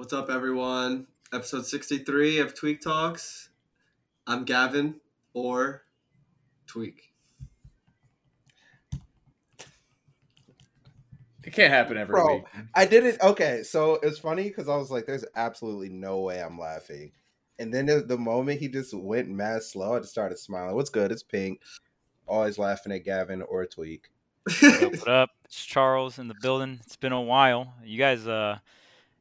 What's up, everyone? Episode 63 of Tweek Talks. I'm Gavin or Tweek. It can't happen every Bro, week. I did it. Okay, so it's funny because I was like, "There's absolutely no way I'm laughing," and then the, the moment he just went mad slow, I just started smiling. What's good? It's Pink. Always laughing at Gavin or Tweek. What up, what up? It's Charles in the building. It's been a while. You guys, uh,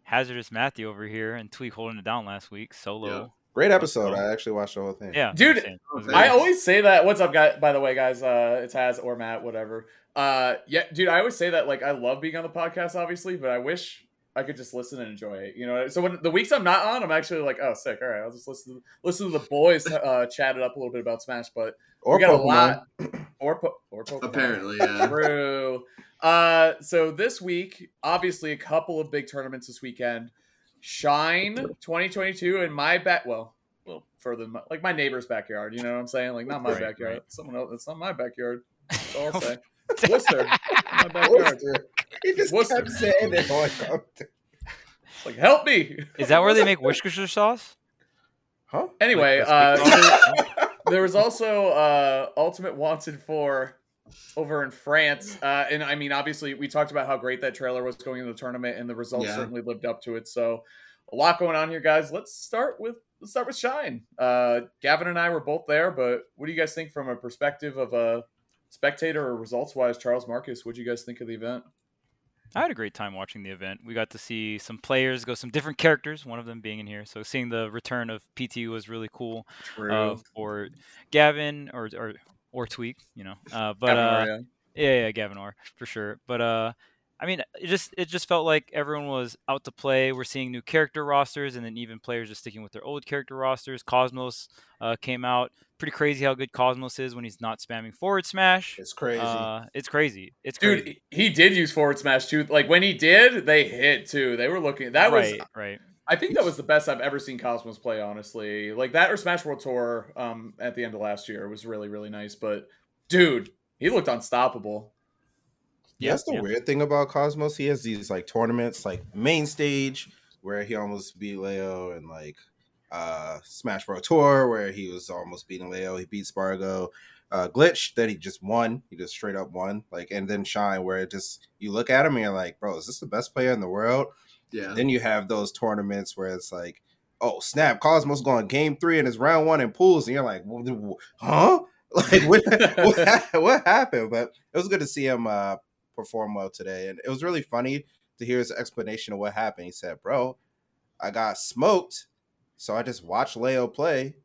hazardous Matthew over here and Tweek holding it down last week. Solo. Great episode. I actually watched the whole thing. Yeah, Dude, I'm saying, it was I I good. always say that. What's up, guys? By the way, guys, uh, it's Haz or Matt, whatever. Uh, yeah, dude, I always say that. Like, I love being on the podcast, obviously, but I wish I could just listen and enjoy it. You know, so when the weeks I'm not on, I'm actually like, oh, sick. All right, I'll just listen. To, listen to the boys uh, chat it up a little bit about Smash, but Or we got Pokemon. a lot. Or po- or Pokemon. Apparently, yeah. True. Uh, so this week, obviously, a couple of big tournaments this weekend. Shine 2022 and my back. Well, a little further than my, like my neighbor's backyard. You know what I'm saying? Like not my Right, backyard. right. Someone else. It's not my backyard. That's all I'll say. Worcester. My backyard. He just What's- kept saying it. on. It's like help me. Is that where they make Worcestershire sauce? Huh? Anyway, Like, uh, there, there was also uh, Ultimate Wanted 4 over in France, uh, and I mean, obviously, we talked about how great that trailer was going into the tournament, and the results Yeah. certainly lived up to it. So, a lot going on here, guys. Let's start with let's start with Shine. Uh, Gavin and I were both there, but what do you guys think from a perspective of a spectator or results wise? Charles Marcus, what do you guys think of the event? I had a great time watching the event. We got to see some players go some different characters, one of them being in here. So seeing the return of PT was really cool True. uh, for Gavin or or or Tweek, you know. Uh, but Gavin, uh, Yeah, yeah, Gavin Orr for sure. But uh, I mean, it just it just felt like everyone was out to play. We're seeing new character rosters, and then even players just sticking with their old character rosters. Cosmos uh, came out. Pretty crazy how good Cosmos is when he's not spamming forward smash. It's crazy. Uh, it's crazy. It's Dude, crazy. he did use forward smash too. Like when he did, they hit too. They were looking. That was right, right. I think that was the best I've ever seen Cosmos play, honestly. Like that or Smash World Tour um, at the end of last year was really, really nice. But dude, he looked unstoppable. Yeah, That's the yeah. weird thing about Cosmos. He has these like tournaments, like main stage, where he almost beat Leo, and like uh Smash Bros. Tour, where he was almost beating Leo. He beat Spargo. Uh, glitch that he just won. He just straight up won. Like, and then Shine, where it just you look at him and you're like, bro, is this the best player in the world? Yeah. Then you have those tournaments where it's like, oh snap, Cosmos going game three and it's round one in pools, and you're like, "Wh- wh- huh? Like what, what, what happened? But it was good to see him uh, perform well today, and it was really funny to hear his explanation of what happened. He said, "Bro, I got smoked, so I just watched Leo play,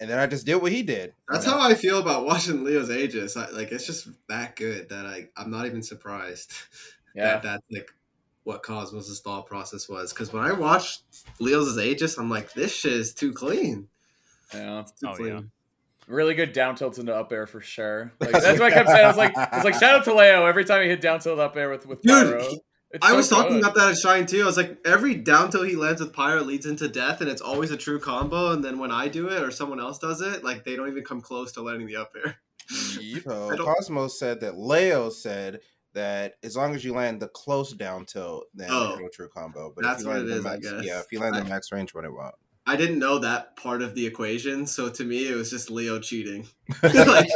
and then I just did what he did." That's You know? how I feel about watching Leo's Aegis. I, like, it's just that good that I, I'm not even surprised Yeah. that that's like what Cosmos' thought process was. Because when I watched Leo's Aegis, I'm like, this shit is too clean. Yeah. Too Oh, clean. yeah. Really good down tilts into up air for sure. Like, that's what I kept saying. I was like, I was like, shout out to Leo every time he hit down tilt up air with with Dude, Pyra. It's I so was talking about that at Shine too. I was like, every down tilt he lands with Pyra leads into death, and it's always a true combo. And then when I do it or someone else does it, like they don't even come close to landing the up air. Yep. So I Cosmos said that Leo said that as long as you land the close down tilt, then Oh. it'll true combo. But That's if you what land it the is, I max, guess. yeah, if you land the max range, when it won't. I didn't know that part of the equation, so to me it was just Leo cheating. like,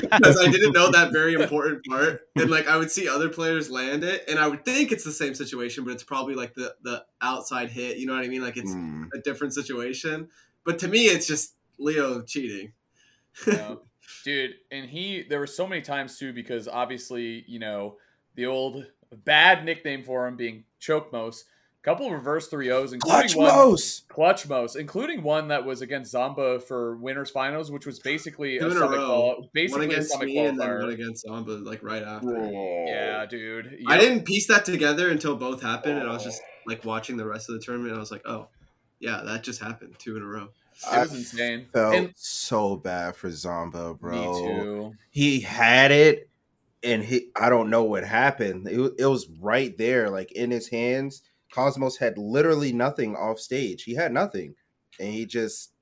because I didn't know that very important part. And like I would see other players land it, and I would think it's the same situation, but it's probably like the the outside hit. You know what I mean? Like it's Mm. a different situation. But to me, it's just Leo cheating. Yeah. dude and he there were so many times too because obviously you know the old bad nickname for him being choke most couple of reverse 3-0s including Clutch one most. clutch most including one that was against Zomba for winners finals which was basically Two a in a summit row. qual- basically a against summit me and then qualifier one against Zomba, like right after. yeah dude I didn't piece that together until both happened, and I was just like watching the rest of the tournament. And I was like, oh, yeah, that just happened two in a row. it was insane Felt and so bad for Zomba, bro. me too He had it, and he I don't know what happened. It, it was right there, like in his hands. Cosmos had literally nothing off stage. He had nothing, and he just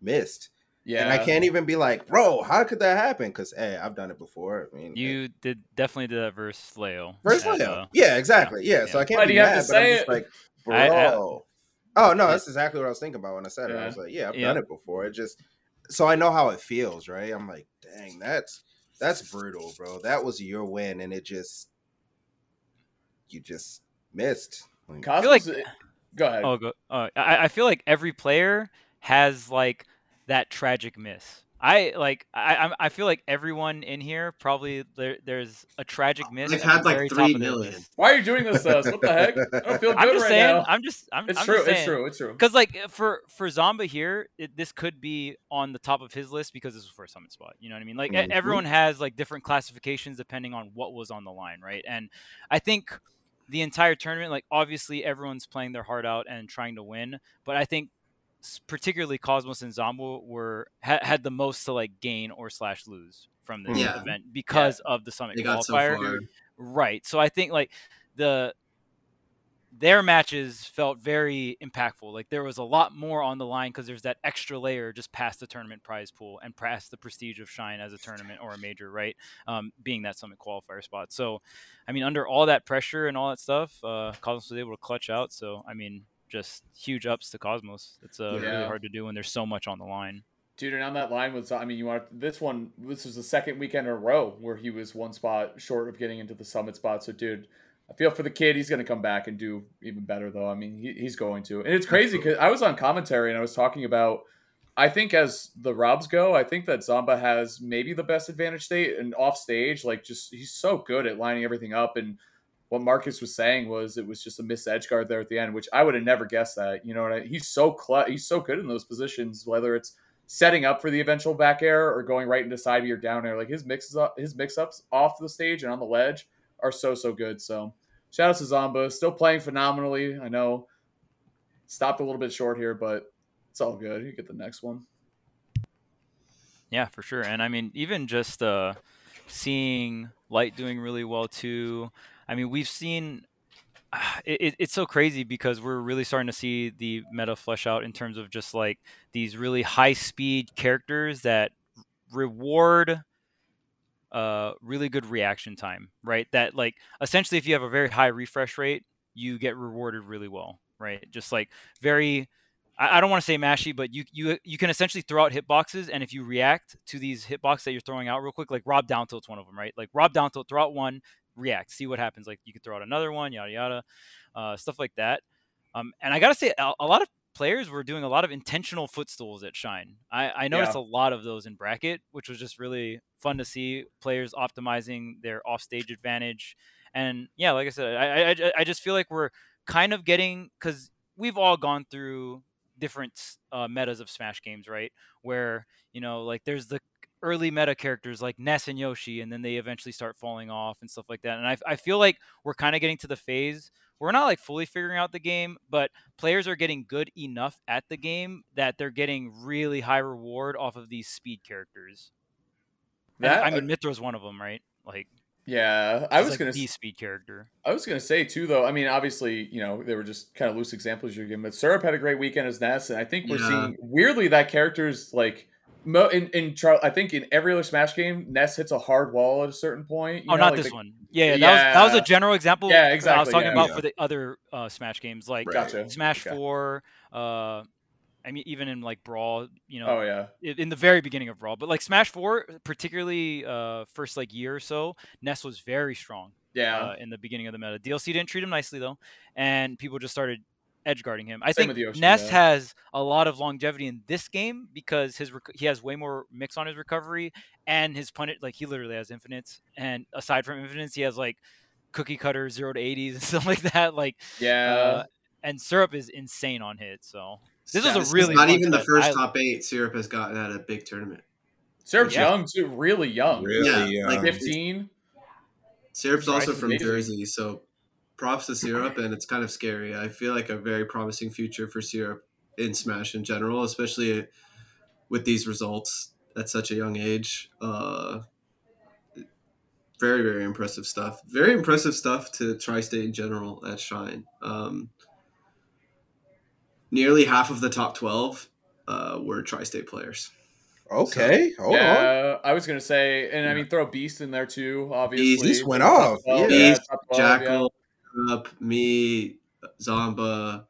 missed. yeah And I can't even be like, bro, how could that happen? Because hey, I've done it before. I mean, You did definitely did that versus Leo. First at, Leo. uh, yeah, exactly. Yeah, so. I can't Why be do you have to but I'm say just it? like, I- I- Bro. oh no, that's exactly what I was thinking about when I said it. I was like, yeah, I've Yeah. done it before. It just so I know how it feels, right? I'm like, dang, that's that's brutal, bro. That was your win, and it just you just missed. Like, Cosmos, feel like- go ahead. Oh, go. Uh, I, I feel like every player has like that tragic miss. I like. I I'm- feel like everyone in here probably there. There's a tragic miss. They've had, like, very top three of their million. list. Why are you doing this to us? What the heck? I don't feel good I'm just right saying. now. I'm just. I'm. it's I'm true. Just It's saying. true. It's true. Because like for for Zomba here, it, this could be on the top of his list because this was for a summit spot. You know what I mean? Like Mhm. everyone has like different classifications depending on what was on the line, right? And I think the entire tournament, like obviously everyone's playing their heart out and trying to win, but I think particularly Cosmos and Zomba were ha- had the most to like gain or slash lose from this Yeah. event because of the summit They so qualifier. far. Right. So I think like the their matches felt very impactful. Like there was a lot more on the line because there's that extra layer just past the tournament prize pool and past the prestige of Shine as a tournament or a major, right? Um, being that summit qualifier spot. So, I mean, under all that pressure and all that stuff, uh, Cosmos was able to clutch out. So, I mean, just huge ups to Cosmos. It's uh, really hard to do when there's so much on the line. Dude, and on that line was, I mean, you are this one. This was the second weekend in a row where he was one spot short of getting into the summit spot. So, dude, I feel for the kid. He's going to come back and do even better, though. I mean, he, he's going to. And it's crazy because I was on commentary and I was talking about. I think as the Robs go, I think that Zomba has maybe the best advantage state and off stage. Like, just he's so good at lining everything up. And what Marcus was saying was it was just a miss edge guard there at the end, which I would have never guessed that. You know what I, he's so cl- he's so good in those positions, whether it's setting up for the eventual back air or going right into side B or down air. Like his mixes up, his mix ups off the stage and on the ledge are so so good. So shout out to Zomba, still playing phenomenally. I know stopped a little bit short here, but it's all good. You get the next one. Yeah, for sure. And I mean, even just uh, seeing Light doing really well too. I mean, we've seen it, it- it's so crazy because we're really starting to see the meta flesh out in terms of just like these really high speed characters that reward uh really good reaction time right that like essentially if you have a very high refresh rate you get rewarded really well right just like very I, I don't want to say mashy, but you you you can essentially throw out hitboxes, and if you react to these hitboxes that you're throwing out real quick, like Rob down tilt's one of them, right? Like Rob down tilt, throw out one, react, see what happens. Like you can throw out another one, yada yada, uh, stuff like that. Um, and I gotta say, a, a lot of players were doing a lot of intentional footstools at Shine. I, I noticed a lot of those in bracket, which was just really fun to see players optimizing their offstage advantage. And yeah, like I said, I I, I just feel like we're kind of getting because we've all gone through different uh, metas of Smash games, right? Where you know, like there's the early meta characters like Ness and Yoshi, and then they eventually start falling off and stuff like that. And I, I feel like we're kind of getting to the phase we're not like fully figuring out the game, but players are getting good enough at the game that they're getting really high reward off of these speed characters. And, I mean, Mythra's one of them, right? Like, yeah, I was like, gonna the speed character. I was gonna say too, though. I mean, obviously, you know, they were just kind of loose examples you're giving, but Syrup had a great weekend as Ness, and I think we're Yeah. seeing weirdly that character's like mo- in in Char- I think in every other Smash game, Ness hits a hard wall at a certain point. you Oh, know, not like this the- one. Yeah, yeah, that was that was a general example. Yeah, that I was talking yeah. about Yeah. for the other uh, Smash games, like Right. Gotcha. Smash Okay. Four. Uh, I mean, even in like Brawl, you know, Oh yeah, in the very beginning of Brawl, but like Smash Four, particularly uh, first like year or so, Ness was very strong. yeah. uh, in the beginning of the meta. DLC didn't treat him nicely though, and people just started edge guarding him. I Same think with Yoshi, Ness yeah. has a lot of longevity in this game because his rec- he has way more mix on his recovery and his punish like he literally has infinites, and aside from infinites, he has like cookie cutter zero to eighties and stuff like that. Like yeah. uh, and syrup is insane on hit. So this was a This is really not even the first I- top eight Syrup has gotten at a big tournament. Syrup's yeah. young too, really young. Really Yeah, young. like, Fifteen. Syrup's also from. Jersey, so props to Syrup, and it's kind of scary. I feel like a very promising future for Syrup in Smash in general, especially with these results at such a young age. Uh, very, very impressive stuff. Very impressive stuff to Tri-State in general at Shine. Um, nearly half of the top 12 uh, were Tri-State players. Okay, hold on. I was gonna say, and I mean, throw Beast in there too. Obviously, Beast went Top off, 12, yeah. top 12, yeah. Jackal, up me, Zomba.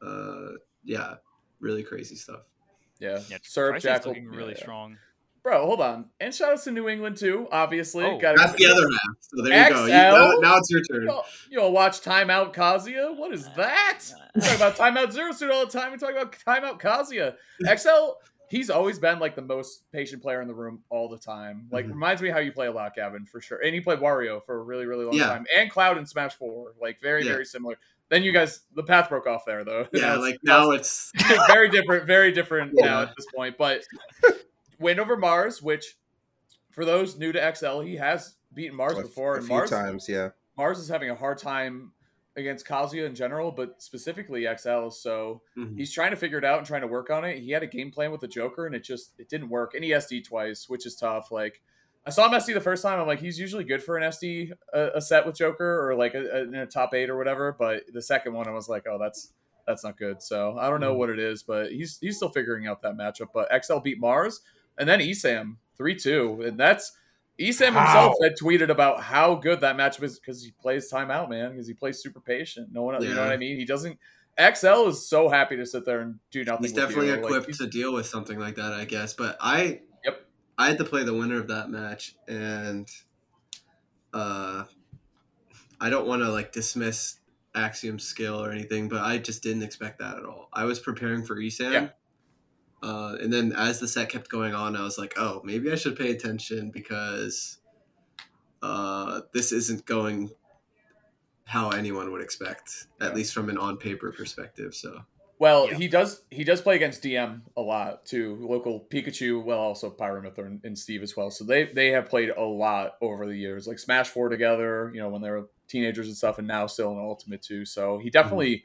Uh, yeah, really crazy stuff. Yeah, Yeah, Syrup Trice's Jackal looking really yeah, yeah. strong. Bro, hold on. And shout outs to New England too. Obviously, Oh, Gotta- That's the other half. So there you go. You, now, now it's your turn. Yo, yo, watch Timeout Kazuya. What is that? We talk about Timeout Zero Suit all the time. We talk about Timeout Kazuya. XL, he's always been like the most patient player in the room all the time. Like Mhm. reminds me how you play a lot, Gavin, for sure. And he played Wario for a really, really long Yeah. time. And Cloud in Smash Four, like very, Yeah. very similar. Then you guys, the path broke off there though. Yeah, That's- like now it's very different, very different now at this point. But win over Mars, which for those new to XL, he has beaten Mars a, before, a and few Mars times. Yeah, Mars is having a hard time against Kazuya in general, but specifically XL. So Mhm. he's trying to figure it out and trying to work on it. He had a game plan with the Joker, and it just it didn't work. And he SD twice, which is tough. Like I saw him SD the first time. I'm like, he's usually good for an SD a, a set with Joker or like a, a, in a top eight or whatever. But the second one, I was like, oh, that's that's not good. So I don't know Mhm. what it is, but he's he's still figuring out that matchup. But XL beat Mars, and then Esam three two, and that's Esam himself had tweeted about how good that matchup is because he plays timeout, man. Because he plays super patient. No one, you know what I mean. He doesn't. XL is so happy to sit there and do nothing. he's with definitely you. Like, equipped he's- to deal with something like that, I guess. But I, Yep. I had to play the winner of that match, and uh, I don't want to like dismiss Axiom's skill or anything, but I just didn't expect that at all. I was preparing for Esam. Yeah. Uh, and then as the set kept going on, I was like, "Oh, maybe I should pay attention because uh, this isn't going how anyone would expect, at least from an on paper perspective." So Well, Yeah. he does. He does play against DM a lot too. Local Pikachu, well, also Pyramyth and, and Steve as well. So they they have played a lot over the years, like Smash Four together. You know, when they were teenagers and stuff, and now still in Ultimate too. So he definitely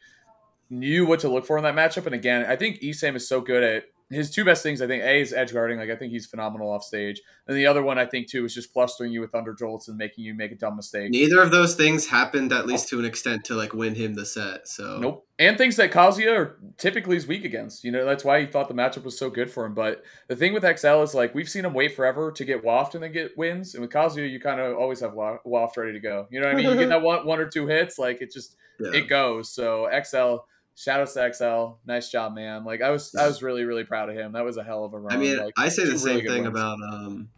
knew what to look for in that matchup. And again, I think Esam is so good at his two best things. I think a is edge guarding. Like I think he's phenomenal off stage. And the other one I think too is just flustering you with thunder jolts and making you make a dumb mistake. neither of those things happened, at least to an extent, to like win him the set. So Nope. And things that Kazuya are typically is weak against. You know, that's why he thought the matchup was so good for him. But the thing with XL is like we've seen him wait forever to get waft and then get wins. And with Kazuya, you kind of always have waft ready to go. You know what I mean? You get that one one or two hits, like it just Yeah. it goes. So XL, shout out to XL. Nice job, man. Like I was I was really, really proud of him. That was a hell of a run. I mean, like, I say the same thing about um,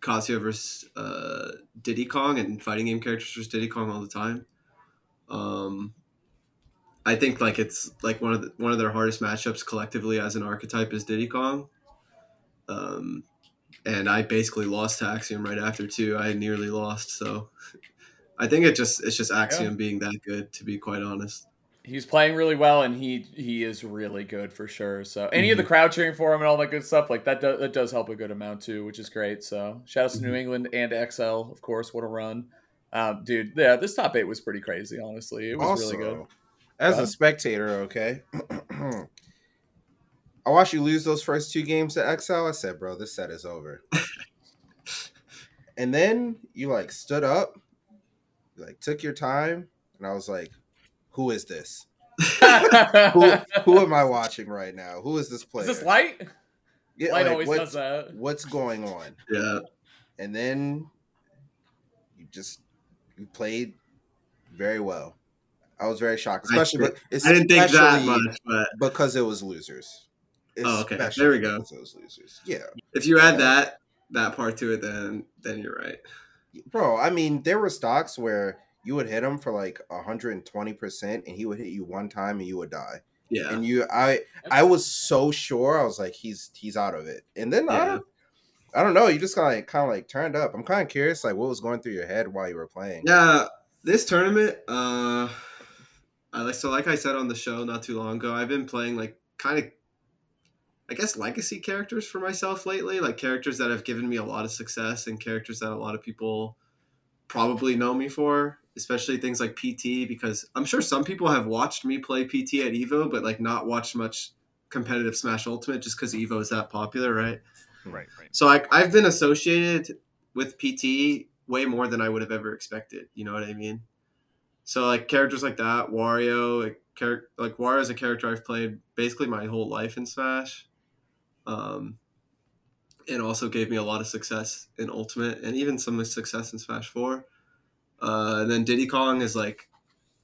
Kazuya versus uh, Diddy Kong and fighting game characters versus Diddy Kong all the time. Um, I think like it's like one of the, one of their hardest matchups collectively as an archetype is Diddy Kong. Um, and I basically lost to Axiom right after too. I nearly lost, so I think it just it's just Axiom being that good to be quite honest. He's playing really well and he he is really good for sure. So any Mm-hmm. of the crowd cheering for him and all that good stuff like that does, that does help a good amount too which is great. So shout out to new england and xl of course what a run. Um, dude yeah this top eight was pretty crazy honestly. It was also, really good. As Go a spectator, okay, I watched you lose those first two games to XL. I said, bro, this set is over. and then you like stood up, like took your time, and I was like, who is this? Who who am I watching right now? Who is this player? is this light Yeah, light like, always what's, does that what's going on? Yeah, And then you just you played very well. I was very shocked, I especially I didn't think that much, but because it was losers. Oh, okay. There we go. because It was losers. Yeah, if you add Yeah. that that part to it, then then you're right. bro. I mean, there were stocks where you would hit him for like 120 percent, and he would hit you one time, and you would die. Yeah, And you, I, I was so sure. I was like, he's he's out of it. And then I Yeah. don't, I don't know. You just kind of like, kind of like turned up. I'm kind of curious, like what was going through your head while you were playing. Yeah, this tournament, uh, I like so like I said on the show not too long ago, I've been playing like kind of, I guess legacy characters for myself lately, like characters that have given me a lot of success and characters that a lot of people probably know me for, especially things like PT, because I'm sure some people have watched me play PT at Evo, but like not watched much competitive Smash Ultimate just because Evo is that popular, right? Right, right. So I, I've been associated with PT way more than I would have ever expected. You know what I mean? So like characters like that, Wario, like, char- like Wario is a character I've played basically my whole life in Smash, um, and also gave me a lot of success in Ultimate and even some success in Smash Four. Uh, and then Diddy Kong is like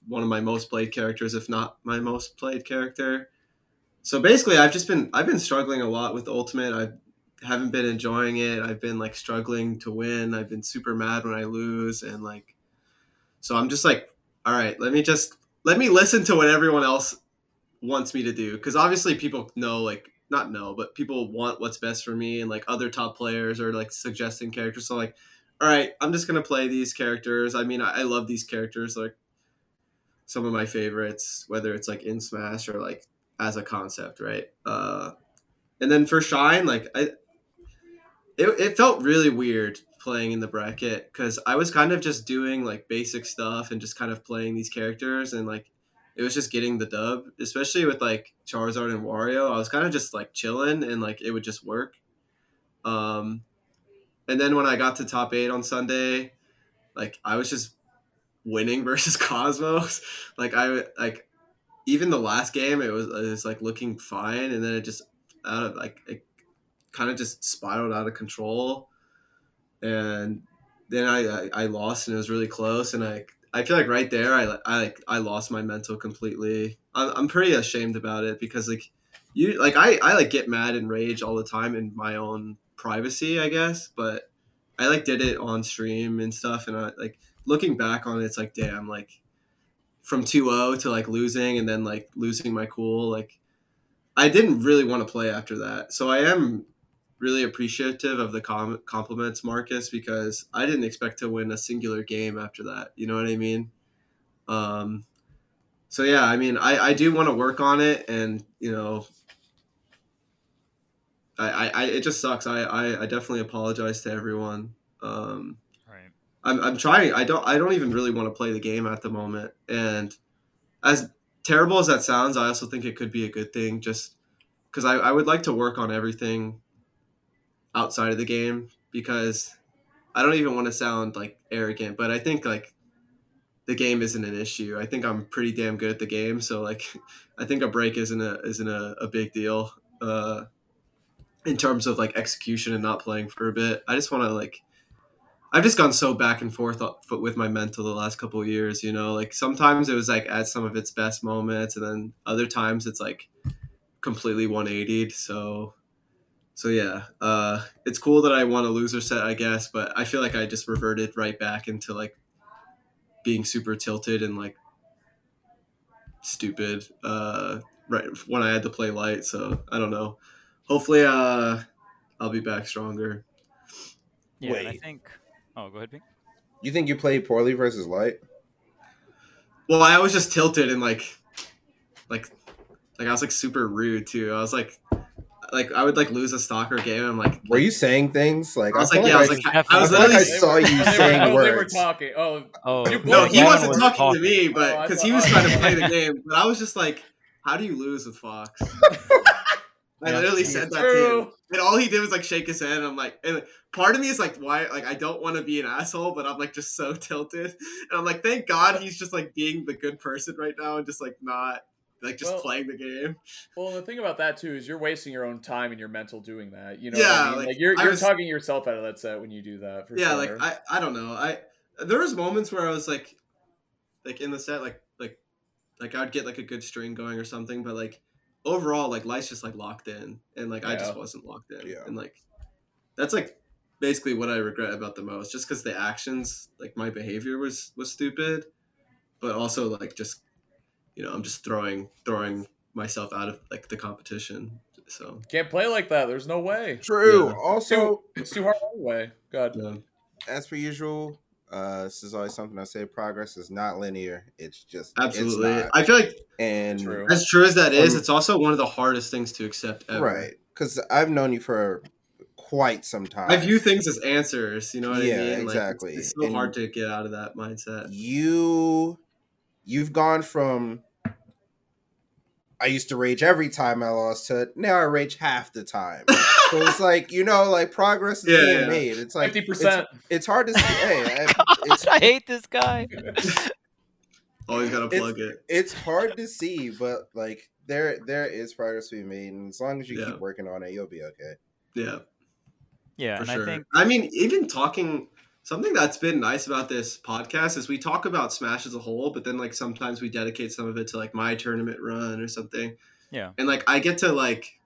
one of my most played characters, if not my most played character. So basically, I've just been I've been struggling a lot with Ultimate. I haven't been enjoying it. I've been like struggling to win. I've been super mad when I lose, and like, so I'm just like, all right, let me just let me listen to what everyone else wants me to do because obviously people know like not know but people want what's best for me and like other top players are like suggesting characters so like all right i'm just gonna play these characters i mean i, I love these characters like some of my favorites whether it's like in smash or like as a concept right uh and then for shine like i it, it felt really weird playing in the bracket because i was kind of just doing like basic stuff and just kind of playing these characters and like it was just getting the dub, especially with like Charizard and Wario. I was kind of just like chilling and like it would just work. Um, and then when I got to top eight on Sunday, like I was just winning versus Cosmos. like I like even the last game, it was it was like looking fine, and then it just out of like it kind of just spiraled out of control, and then I, I I lost and it was really close, and I I feel like right there, I I like I lost my mental completely. I'm, I'm pretty ashamed about it because like you like I I like get mad and rage all the time in my own privacy, I guess. But I like did it on stream and stuff, and I like looking back on it, it's like damn, like from 2-0 to like losing and then like losing my cool, like I didn't really want to play after that. So I am really appreciative of the com- compliments, Marcus, because I didn't expect to win a singular game after that. You know what I mean? Um, so yeah, I mean, I, I do want to work on it, and you know, I, I, it just sucks. I, I, I definitely apologize to everyone. Um, Right. I'm, I'm trying. I don't I don't even really want to play the game at the moment, and as terrible as that sounds, I also think it could be a good thing. Just because I, I would like to work on everything outside of the game because I don't even want to sound like arrogant, but I think like the game isn't an issue. I think I'm pretty damn good at the game, so like I think a break isn't a isn't a, a big deal uh, in terms of like execution and not playing for a bit. I just want to like I've just gone so back and forth with my mental the last couple years. You know, like sometimes it was like at some of its best moments, and then other times it's like completely 180. So so yeah, uh, it's cool that I won a loser set, I guess, but I feel like I just reverted right back into like being super tilted and like stupid uh, right when I had to play light. So I don't know. Hopefully, uh, I'll be back stronger. Yeah, and I think. Oh, go ahead, Pink. You think you played poorly versus light? Well, I was just tilted and like, like, like I was like super rude too. I was like, like I would like lose a stalker game. I'm like, Were you saying things like I was feel like, yeah, I was like, I I was feel like literally I saw you When they were- saying oh, They were talking. Oh, Oh, You- No, he wasn't was talking to me, Oh, but because thought- he was oh, trying to play the game. But I was just like, "How do you lose with Fox?" I Yeah. literally said that to him, and all he did was like shake his head. And I'm like, and part of me is like, why? Like, I don't want to be an asshole, but I'm like just so tilted, and I'm like, thank God he's just like being the good person right now and just like not like just Well- playing the game. Well, the thing about that too is you're wasting your own time and your mental doing that. You know, Yeah, what I mean? like, like, you're you're was- talking yourself out of that set when you do that. For yeah, sure. like I, I don't know. I there was moments where I was like, like in the set, like like like I'd get like a good string going or something, but like overall, like life's just like locked in, and like I just wasn't locked in, Yeah. and like that's like basically what I regret about the most, just because the actions, like my behavior was was stupid, but also like just you know I'm just throwing throwing myself out of like the competition, so Can't play like that. There's no way. True. Yeah. Also, It's too hard anyway. God. yeah. as per usual, uh, this is always something I say. Progress is not linear. It's just absolutely. It's not. I feel like And True. as true as that is, Um, it's also one of the hardest things to accept ever. right, because I've known you for quite some time. I view things as answers. You know what Yeah, I mean? Like, it's- exactly. it's, so And- hard to get out of that mindset. you you've gone from I used to rage every time I lost to now I rage half the time. so it's like you know, like progress is Yeah, being yeah. made. It's like fifty percent. it's hard to see. Hey, I- God, it's I hate this guy. Always gotta It's- plug it. it's hard to see, but like there there is progress to be made, and as long as you Yeah. keep working on it, you'll be okay. Yeah, Yeah, for and sure. I think I mean, even talking Something that's been nice about this podcast is we talk about Smash as a whole, but then like sometimes we dedicate some of it to like my tournament run or something. Yeah. And like I get to like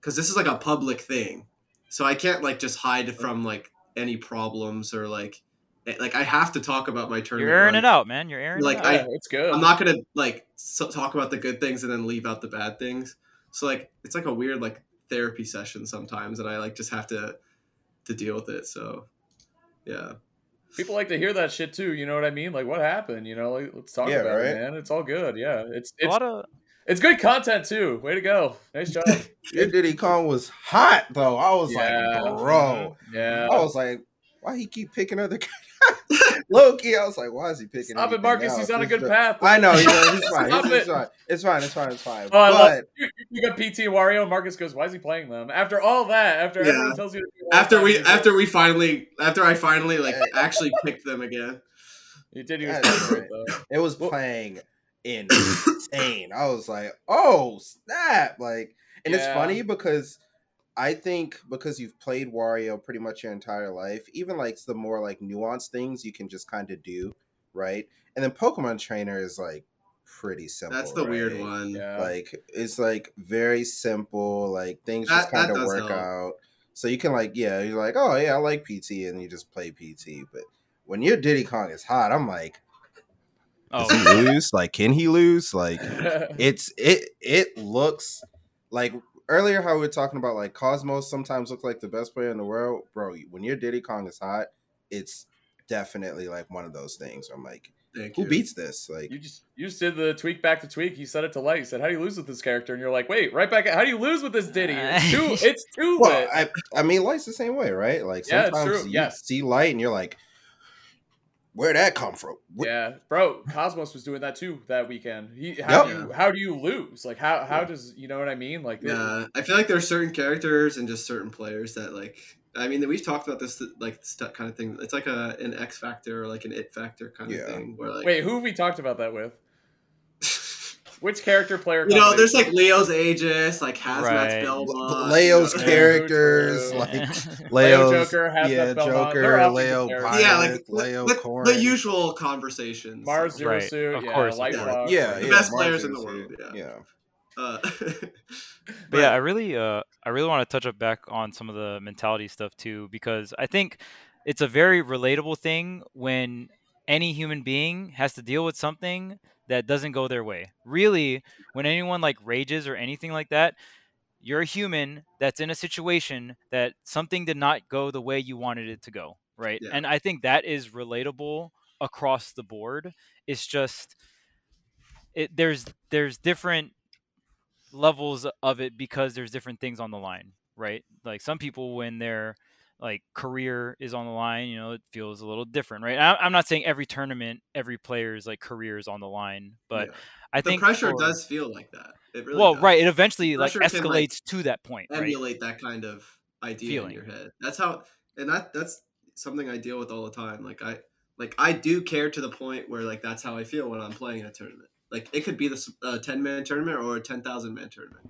cuz this is like a public thing. So I can't like just hide from like any problems or like Eh, like I have to talk about my tournament. You're airing run. it out, man. You're airing Like, it out. I- it's good. I'm not going to like so- talk about the good things and then leave out the bad things. So like it's like a weird like therapy session sometimes and I like just have to to deal with it. So yeah. People like to hear that shit too. You know what I mean? Like, what happened? You know, like, let's talk Yeah, about right? it, man. It's all good. Yeah, it's a it's lot of it's good content too. Way to go. Nice job. Your Diddy Kong was hot though. I was Yeah. like, bro. Yeah. I was like, why he keep picking other low key? I was like, why is he picking? Stop it, anything Marcus. else? He's on a good just- path. I know. He's, he's fine. Stop He's, it. it's fine. It's fine. It's fine. It's fine. Oh, I love but you, you got PT and Wario. and Marcus goes, "Why is he playing them?" After all that, after Yeah. everyone tells you, to After we you- after we finally after I finally like actually picked them again. you did use That's that right. though. it was playing insane. I was like, oh snap! Like, and it's funny because I think because you've played Wario pretty much your entire life, even like the more like nuanced things you can just kind of do, right? And then Pokemon Trainer is like pretty simple. That's the weird one. Yeah. Like it's like very simple. Like things That- just kind of work help. out. So you can like, yeah, you're like, oh yeah, I like PT, and you just play PT. But when your Diddy Kong is hot, I'm like, oh, does he lose? Like, can he lose? Like, it's it it looks like earlier how we were talking about like Cosmos sometimes look like the best player in the world, bro. When your Diddy Kong is hot, it's definitely like one of those things. I'm like, Thank who you. beats this? Like, You just you just did the Tweek back to Tweek. You set it to light. You said, "How do you lose with this character?" And you're like, "Wait, right back. At, how do you lose with this Diddy? Uh, it's too. It's too well, lit." I I mean, light's the same way, right? Like sometimes true, you yes. see light and you're like, where'd that come from? Wh- yeah, bro. Cosmos was doing that too that weekend. He how do you how do you lose? Like how how Yeah. does you know what I mean? Like Yeah, I feel like there are certain characters and just certain players that like. I mean, we've talked about this like st- kind of thing. It's like a an X factor or like an it factor kind Yeah. of thing. Where like, Wait, who have we talked about that with? Which character player? you know, there's like Leo's Aegis, like Hazmat's Right. Belmont. Leo's you know? Characters, true. like Yeah. Leo Leo's, Joker, Hazmat yeah, Belmont, Joker, Leo, good Pilot, yeah, like Leo, the, Corn. the usual conversations. Mars Zero Right, Suit, of yeah, course, of Light course. Fox, yeah, The yeah, best Mars players in the world, it. yeah. yeah. Uh, But yeah, I really, uh, I really want to touch up back on some of the mentality stuff too, because I think it's a very relatable thing when any human being has to deal with something that doesn't go their way. Really, when anyone like rages or anything like that, you're a human that's in a situation that something did not go the way you wanted it to go, right? Yeah. And I think that is relatable across the board. It's just it there's there's different levels of it because there's different things on the line, right? Like some people when their like career is on the line, you know, it feels a little different, right? I, I'm not saying every tournament, every player's like career is on the line, but yeah. I the think pressure for- does feel like that. It really well, does. right. It eventually like Pressure can, like, escalates to that point, right? emulate that kind of idea Feeling. in your head. That's how, and that that's something I deal with all the time. Like I, like I do care to the point where like that's how I feel when I'm playing in a tournament. Like it could be the uh, ten man tournament or a ten thousand man tournament.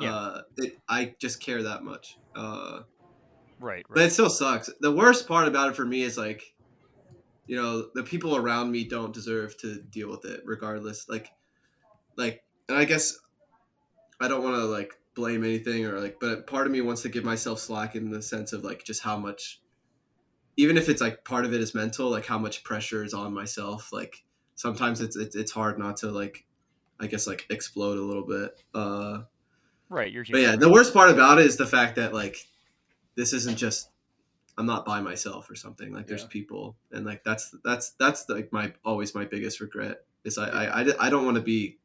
Yeah. Uh, it, I just care that much. Uh, Right, but it still sucks. The worst part about it for me is like, you know, the people around me don't deserve to deal with it, regardless. Like, like, and I guess I don't want to like blame anything or like, but part of me wants to give myself slack in the sense of like just how much, even if it's like part of it is mental, like how much pressure is on myself. Like sometimes it's it's, it's hard not to like, I guess like explode a little bit. Uh, right, you're but yeah, the worst part about it is the fact that like this isn't just I'm not by myself or something. Like there's Yeah. people, and like that's that's that's like my always my biggest regret is I I, I, I don't want to be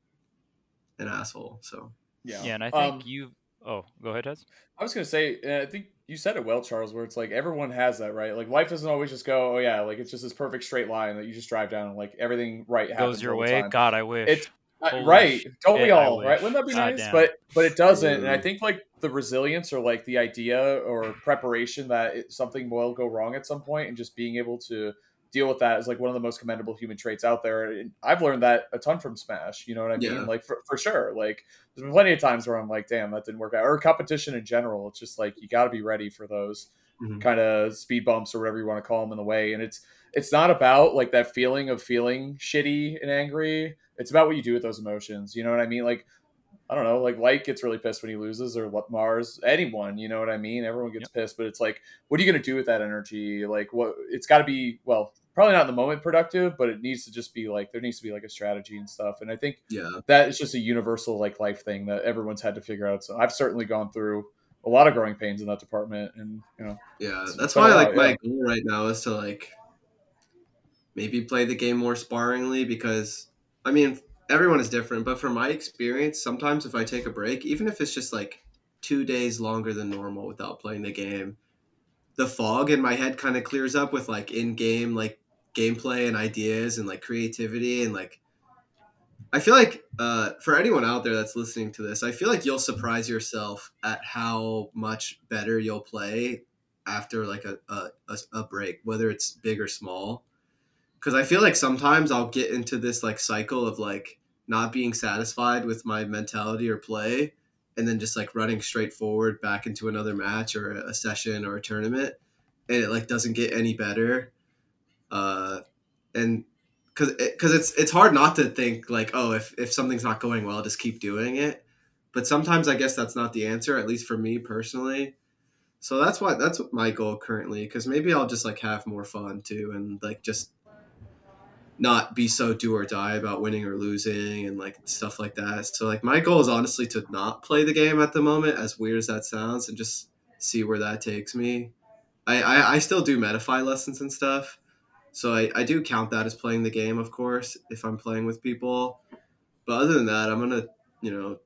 an asshole. So yeah, yeah, and I think Um, you. Oh, go ahead, Hez. I was gonna say, uh, I think you said it well, Charles. Where it's like everyone has that, right? Like life doesn't always just go, oh yeah, like it's just this perfect straight line that you just drive down, and like everything right happens Goes your all the way. time. God, I wish. It's uh, right. Don't we all? Right? Wouldn't that be God nice? damn. But but it doesn't. And I think like the resilience or like the idea or preparation that it, something will go wrong at some point, and just being able to deal with that is like one of the most commendable human traits out there. And I've learned that a ton from Smash. You know what I mean? Yeah. Like for, for sure. Like there's been plenty of times where I'm like, damn, that didn't work out. Or competition in general. It's just like you got to be ready for those. mm-hmm. kind of speed bumps or whatever you want to call them in the way. And it's it's not about like that feeling of feeling shitty and angry. It's about what you do with those emotions. You know what I mean? Like I don't know, like Light gets really pissed when he loses, or what Mars, anyone, you know what I mean? Everyone gets yep. pissed, but it's like, what are you gonna do with that energy? Like, what? It's got to be well, probably not in the moment productive, but it needs to just be like there needs to be like a strategy and stuff. And I think yeah, that is just a universal like life thing that everyone's had to figure out. So I've certainly gone through a lot of growing pains in that department, and you know, yeah, that's why like my goal right now is to like maybe play the game more sparringly because I mean everyone is different, but from my experience, sometimes if I take a break, even if it's just like two days longer than normal without playing the game, the fog in my head kind of clears up with like in game like gameplay and ideas and like creativity and like I feel like uh, for anyone out there that's listening to this, I feel like you'll surprise yourself at how much better you'll play after like a, a, a break, whether it's big or small because I feel like sometimes I'll get into this like cycle of like not being satisfied with my mentality or play and then just like running straight forward back into another match or a session or a tournament and it like doesn't get any better uh and because because it, it's it's hard not to think like oh if if something's not going well just keep doing it but sometimes i guess that's not the answer at least for me personally so that's why that's my goal currently because maybe i'll just like have more fun too and like just not be so do or die about winning or losing and like stuff like that. So like my goal is honestly to not play the game at the moment, as weird as that sounds, and just see where that takes me. I I, I still do Metafy lessons and stuff, so I, I do count that as playing the game, of course, if I'm playing with people. But other than that, I'm gonna you know,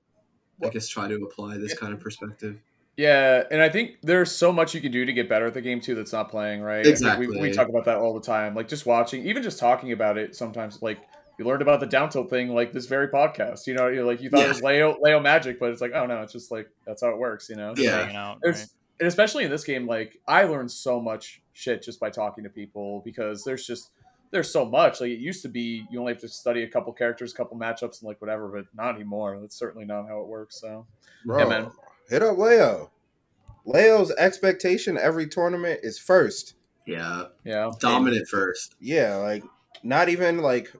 I guess try to apply this kind of perspective. Yeah, and I think there's so much you can do to get better at the game too that's not playing, right? Exactly. We, we, talk about that all the time. Like just watching, even just talking about it sometimes like you learned about the down tilt thing like this very podcast. You know, you're like you thought yeah. it was Leo Leo magic, but it's like, oh no, it's just like that's how it works, you know? Yeah. Out, right? and especially in this game, like I learned so much shit just by talking to people because there's just there's so much. Like it used to be you only have to study a couple characters, a couple matchups and like whatever, but not anymore. That's certainly not how it works. So Bro. yeah, man hit up Leo. Leo's expectation every tournament is first. Yeah. Yeah. Dominant first. Yeah, like not even like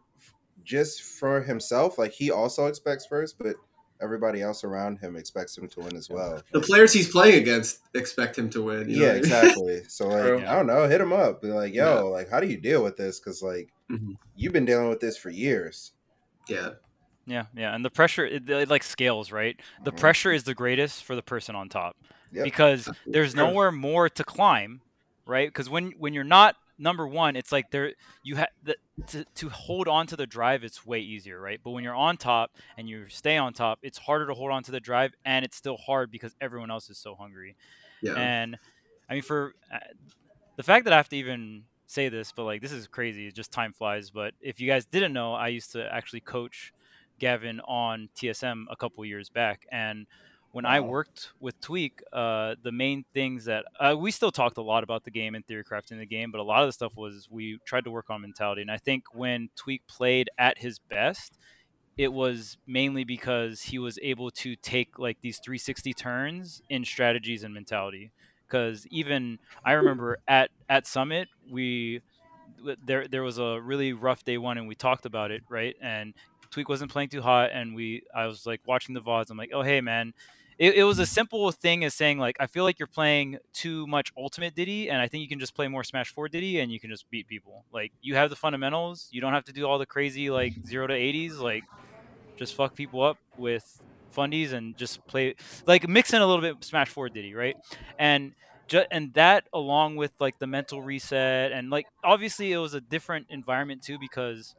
just for himself, like he also expects first, but everybody else around him expects him to win as well. The players he's playing against expect him to win. yeah, exactly. So like, I don't know, hit him up. Be like, yo, yeah. like, how do you deal with this? Because like, mm-hmm. you've been dealing with this for years. Yeah. Yeah, yeah, and the pressure it, it like scales, right? The mm-hmm. pressure is the greatest for the person on top yep. because there's nowhere more to climb, right? Because when when you're not number one, it's like there you have the, to to hold on to the drive. It's way easier, right? But when you're on top and you stay on top, it's harder to hold on to the drive, and it's still hard because everyone else is so hungry. Yeah. And I mean, for uh, the fact that I have to even say this, but like this is crazy. Just time flies. But if you guys didn't know, I used to actually coach Gavin on TSM a couple years back, and when wow. I worked with Tweek, uh, the main things that uh, we still talked a lot about the game and theory crafting the game, but a lot of the stuff was we tried to work on mentality. And I think when Tweek played at his best, it was mainly because he was able to take like these 360 turns in strategies and mentality. Because even I remember at at Summit, we there there was a really rough day one, and we talked about it, right? And Tweek wasn't playing too hot, and we I was like watching the VODs. I'm like, oh hey man, it, it was a simple thing as saying like I feel like you're playing too much Ultimate Diddy, and I think you can just play more Smash Four Diddy, and you can just beat people. Like you have the fundamentals. You don't have to do all the crazy like zero to eighties. Like just fuck people up with fundies and just play like mix in a little bit Smash Four Diddy, right? And ju- and that along with like the mental reset and like obviously it was a different environment too because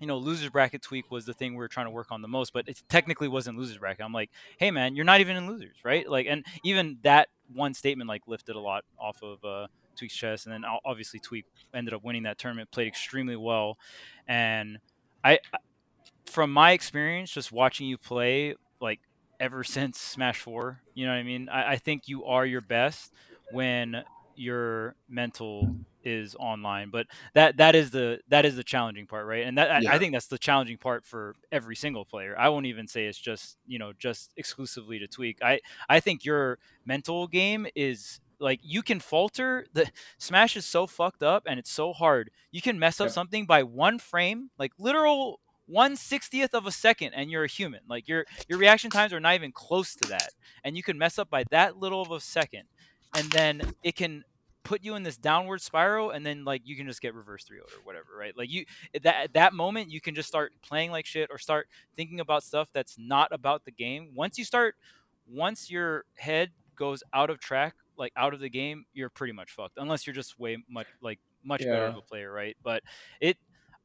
you know, losers bracket Tweek was the thing we were trying to work on the most, but it technically wasn't losers bracket. I'm like, hey man, you're not even in losers, right? Like, and even that one statement like lifted a lot off of uh, Tweek's chest, and then obviously Tweak ended up winning that tournament, played extremely well, and I, from my experience, just watching you play, like ever since Smash Four, you know what I mean? I, I think you are your best when your mental is online but that that is the that is the challenging part right and that yeah. I, I, think that's the challenging part for every single player i won't even say it's just you know just exclusively to Tweek i i think your mental game is like you can falter. The Smash is so fucked up and it's so hard. You can mess up Yep. something by one frame, like literal one sixtieth of a second, and you're a human. Like your your reaction times are not even close to that, and you can mess up by that little of a second, and then it can put you in this downward spiral and then like you can just get reverse 3 or whatever right? Like you that at that moment you can just start playing like shit or start thinking about stuff that's not about the game. Once you start once your head goes out of track like out of the game you're pretty much fucked unless you're just way much like much better of a player right? But it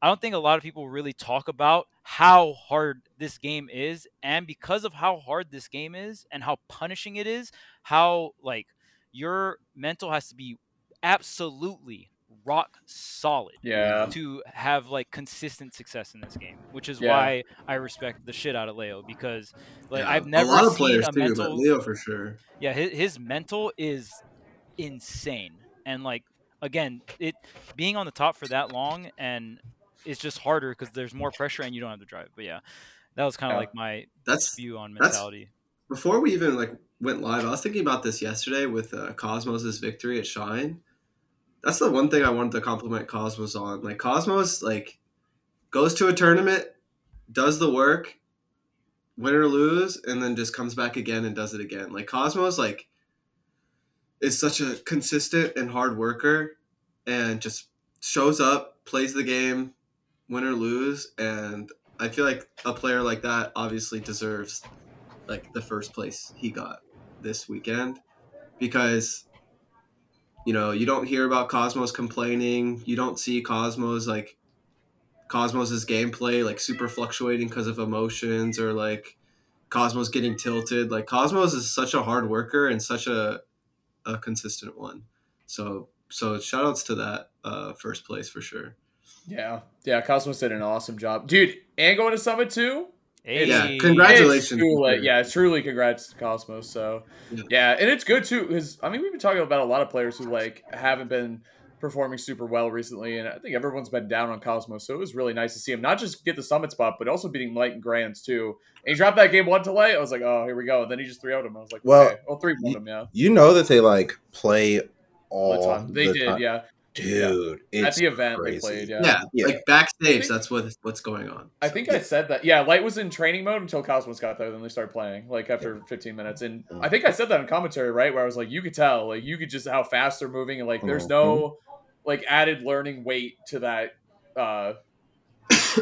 i don't think a lot of people really talk about how hard this game is and because of how hard this game is and how punishing it is how like your mental has to be absolutely rock solid Yeah. to have like consistent success in this game, which is Yeah. why I respect the shit out of Leo because like Yeah, I've never a lot of seen players a too, mental but Leo for sure. yeah his, his mental is insane and like again it being on the top for that long and it's just harder because there's more pressure and you don't have to drive but yeah that was kind of Yeah. like my That's view on mentality before we even like went live. I was thinking about this yesterday with uh, Cosmos's victory at Shine. That's the one thing I wanted to compliment Cosmos on. Like Cosmos, like goes to a tournament, does the work, win or lose, and then just comes back again and does it again. Like Cosmos, like is such a consistent and hard worker, and just shows up, plays the game, win or lose, and I feel like a player like that obviously deserves like the first place he got this weekend because you know you don't hear about Cosmos complaining you don't see Cosmos like Cosmos's gameplay like super fluctuating because of emotions or like Cosmos getting tilted like Cosmos is such a hard worker and such a a consistent one so so shout outs to that uh first place for sure Yeah. Yeah. Cosmos did an awesome job. Dude, and going to Summit too? Hey. Yeah, congratulations. It's truly, yeah, truly congrats to Cosmos. So, Yeah. yeah, and it's good too because I mean we've been talking about a lot of players who like haven't been performing super well recently, and I think everyone's been down on Cosmos. So it was really nice to see him not just get the summit spot, but also beating Light and Grands too. And he dropped that game one to Light. I was like, oh, here we go. And then he just three out him. I was like, Well, okay. well, three one him, yeah. You know that they like play All all the time. They the did, time. yeah. Dude. At the event crazy. they played, yeah. yeah, Yeah. like backstage think- that's what what's going on I So, think yeah. I said that. Yeah, Light was in training mode until Cosmos got there. Then they started playing, like after 15 minutes. And I think I said that in commentary, right? Where I was like, you could tell, like you could just how fast they're moving, and like there's no like added learning weight to that uh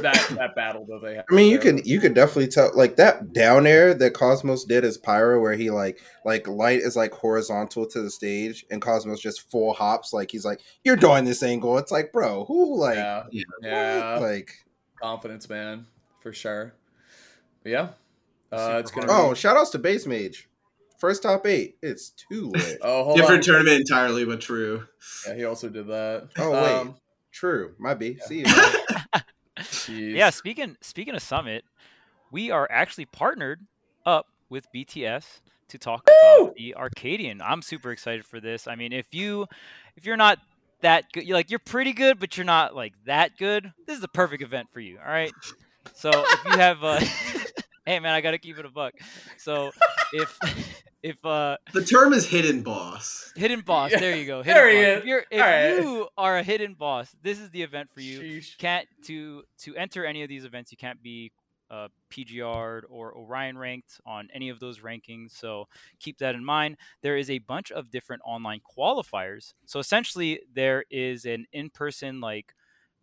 that that battle that they have. I mean, you there. can you could definitely tell like that down air that Cosmos did as Pyra, where he like like light is like horizontal to the stage, and Cosmos just full hops. Like he's like, "You're doing this angle." It's like, bro, who like, yeah, Yeah. what? yeah, like? confidence, man, for sure. But yeah, uh, it's gonna. Oh, be, shout outs to Base Mage, first top eight. It's too lit. oh, hold different on. tournament entirely but true Yeah, he also did that. Oh, wait. Um, True, might be. See you. jeez. yeah speaking speaking of summit we are actually partnered up with bts to talk Woo! about the arcadian i'm super excited for this i mean if you if you're not that good you're like you're pretty good but you're not like that good this is the perfect event for you all right so if you have uh hey man i gotta keep it a buck so if if uh the term is hidden boss hidden boss Yeah, there you go there he boss. is. if you're if All right. you are a hidden boss this is the event for you Sheesh. can't to to enter any of these events you can't be uh, PGR or Orion ranked on any of those rankings. So keep that in mind. There is a bunch of different online qualifiers. So essentially, there is an in-person like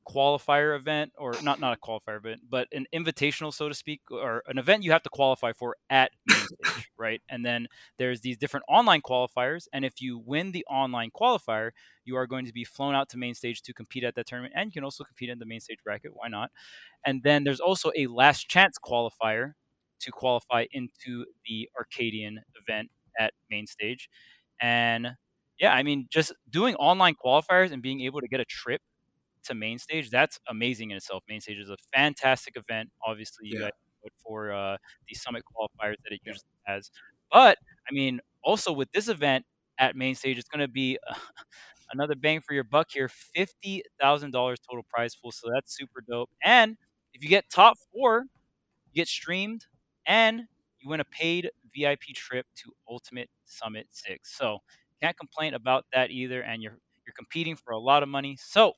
qualifier event, or not not a qualifier event, but an invitational, so to speak, or an event you have to qualify for at main stage, right? And then there's these different online qualifiers, and if you win the online qualifier, you are going to be flown out to main stage to compete at that tournament, and you can also compete in the main stage bracket. Why not? And then there's also a last chance qualifier to qualify into the Arcadian event at main stage. And yeah, I mean, just doing online qualifiers and being able to get a trip to main stage, that's amazing in itself. Main stage is a fantastic event. Obviously, you Yeah. guys it for uh, the summit qualifiers that it usually has. But I mean, also with this event at main stage, it's going to be another bang for your buck here $50,000 total prize pool. So that's super dope. And if you get top four, you get streamed and you win a paid VIP trip to Ultimate Summit 6. So Can't complain about that either. And you're you're competing for a lot of money. So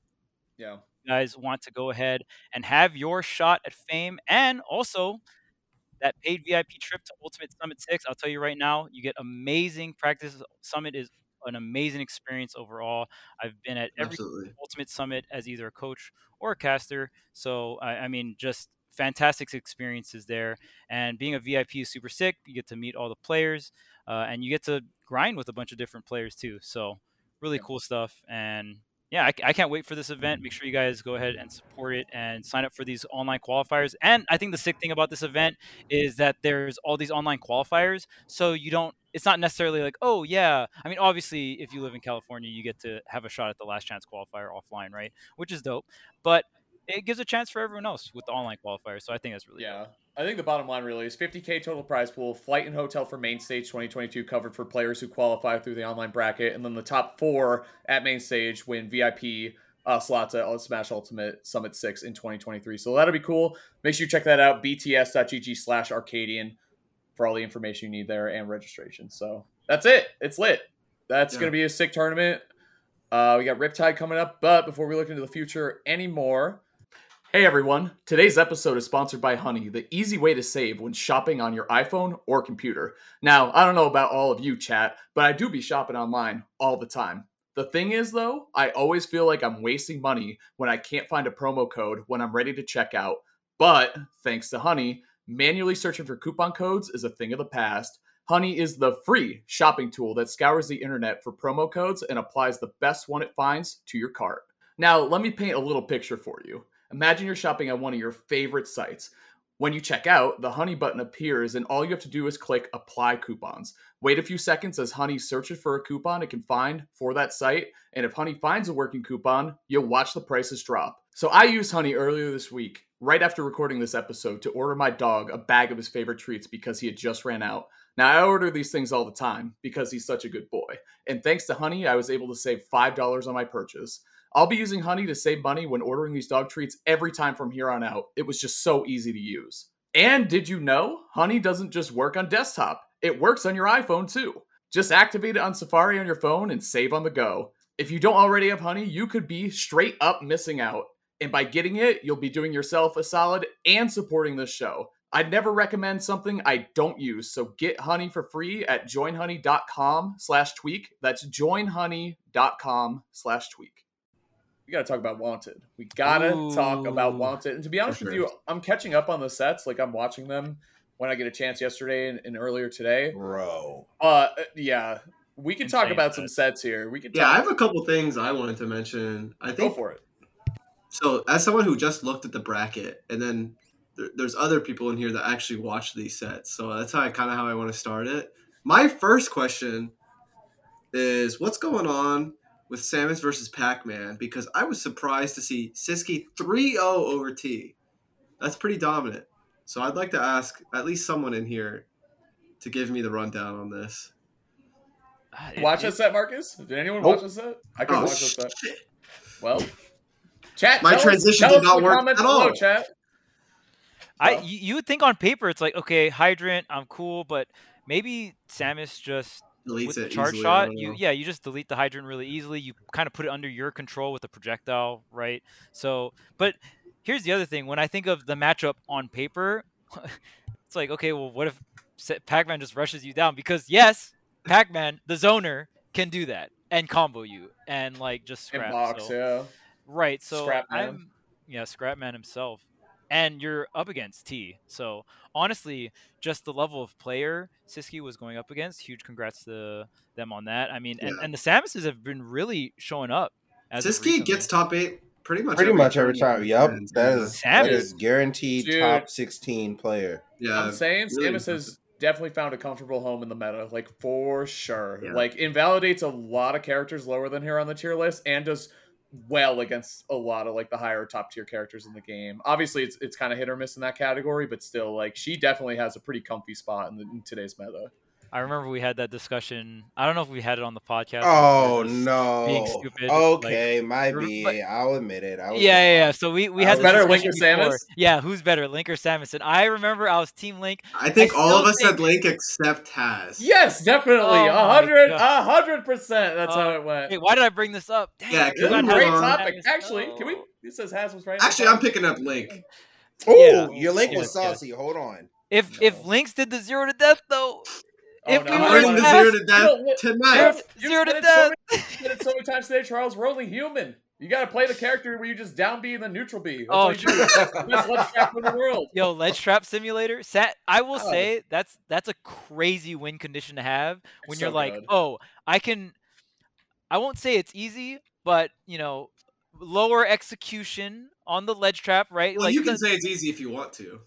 Yeah. you guys want to go ahead and have your shot at fame and also that paid VIP trip to Ultimate Summit 6, I'll tell you right now, you get amazing practice. Summit is an amazing experience overall. I've been at every Absolutely. Ultimate Summit as either a coach or a caster. So, I, I mean, just fantastic experiences there. And being a VIP is super sick. You get to meet all the players uh, and you get to grind with a bunch of different players too. So, really Yep. cool stuff. And yeah, I, I can't wait for this event. Make sure you guys go ahead and support it and sign up for these online qualifiers. And I think the sick thing about this event is that there's all these online qualifiers. So you don't, it's not necessarily like, oh, yeah. I mean, obviously, if you live in California, you get to have a shot at the last chance qualifier offline, right? Which is dope. But it gives a chance for everyone else with the online qualifiers. So I think that's really Yeah. dope. I think the bottom line really is 50k total prize pool, flight and hotel for main stage 2022 covered for players who qualify through the online bracket, and then the top four at main stage win VIP uh, slots at Smash Ultimate Summit 6 in 2023. So that'll be cool. Make sure you check that out, bts.gg slash Arcadian for all the information you need there and registration. So that's it. It's lit. That's Yeah. going to be a sick tournament. Uh, we got Riptide coming up, but before we look into the future anymore, Hey everyone, today's episode is sponsored by Honey, the easy way to save when shopping on your iPhone or computer. Now, I don't know about all of you, chat, but I do be shopping online all the time. The thing is, though, I always feel like I'm wasting money when I can't find a promo code when I'm ready to check out. But thanks to Honey, manually searching for coupon codes is a thing of the past. Honey is the free shopping tool that scours the internet for promo codes and applies the best one it finds to your cart. Now, let me paint a little picture for you. Imagine you're shopping at one of your favorite sites. When you check out, the Honey button appears, and all you have to do is click Apply Coupons. Wait a few seconds as Honey searches for a coupon it can find for that site, and if Honey finds a working coupon, you'll watch the prices drop. So I used Honey earlier this week, right after recording this episode, to order my dog a bag of his favorite treats because he had just ran out. Now, I order these things all the time because he's such a good boy. And thanks to Honey, I was able to save $5 on my purchase. I'll be using Honey to save money when ordering these dog treats every time from here on out. It was just so easy to use. And did you know Honey doesn't just work on desktop, it works on your iPhone too. Just activate it on Safari on your phone and save on the go. If you don't already have Honey, you could be straight up missing out. And by getting it, you'll be doing yourself a solid and supporting this show. I'd never recommend something I don't use, so get Honey for free at joinhoney.com slash tweek. That's joinhoney.com slash tweek we gotta talk about Wanted. We gotta talk about Wanted. And to be honest with you, I'm catching up on the sets. Like I'm watching them when I get a chance yesterday and, and earlier today. Bro. Uh, yeah, we can talk about some sets. here. We can. Yeah, I have a couple things I wanted to mention. I go think for it. so. As someone who just looked at the bracket, and then there, there's other people in here that actually watch these sets, so that's how I kind of how I want to start it. My first question is, what's going on with Samus versus Pac-Man? Because I was surprised to see Sisqui 3-0 over Tea. That's pretty dominant. So I'd like to ask at least someone in here to give me the rundown on this. Ah, it- Watch it- that set, Marcus. Did anyone Nope. watch this set? I can Oh, watch this set. Well, chat. My tell us- transition tell did not the work comments at all. below, Chat. I you, you would think on paper it's like okay, hydrant, I'm cool, but maybe Samus just Deletes with it the charge easily, shot, don't you know. yeah, you just delete the hydrant really easily. You kind of put it under your control with the projectile, right? So, but here's the other thing: when I think of the matchup on paper, it's like okay, well, what if Pac-Man just rushes you down? Because yes, Pac-Man, the zoner, can do that and combo you and like just In scrap. box, so- yeah. Right. So Scrapman. I'm yeah, Scrapman himself. And you're up against Tea. So honestly, just the level of player Sisqui was going up against, huge congrats to them on that. I mean, and, Yeah. and the Samuses have been really showing up. As of Sisqui gets top eight pretty much. Pretty every much every tournament time. he Yep. wins, That yeah. is that Samus. is guaranteed Dude. top 16 player. Yeah, I'm saying really Samus has definitely found a comfortable home in the meta, like for sure. Yeah. Like invalidates a lot of characters lower than her on the tier list, and does well against a lot of like the higher top tier characters in the game. Obviously, it's it's kind of hit or miss in that category, but still, like she definitely has a pretty comfy spot in, the, in today's meta. I remember we had that discussion. I don't know if we had it on the podcast. Oh no. being stupid, okay, might but- be. I'll admit it. I was Yeah, yeah, yeah. So we we I had better, Link discussion or before. Samus? Yeah, who's better, Link or Samus? And I remember I was Team Link. I think I all of us think- had Link except Taz. Yes, definitely. Oh A hundred, a hundred percent. That's Uh, how it went. Hey, why did I bring this up? Dang, Yeah, it, can This a great topic. Actually, can we? no. It says Has was right. Actually, I'm picking up Link. Oh, Yeah. your link was Yes, yes. saucy. Hold on. If No. if Links did the zero to death though, Oh, if no, we I'm I were running the zero to death don't tonight. Yes, Zero to said it so death. many- you said it so many times today, Charles. We're only human. You got to play the character where you just down B and then neutral B. That's Oh, all you do. Best left trap in the world. Yo, ledge trap simulator. Sat. I will Oh. say that's that's a crazy win condition to have when It's you're so like, good. oh, I can. I won't say it's easy, but you know, lower execution on the ledge trap, right? Well, like you can the- say it's easy if you want to.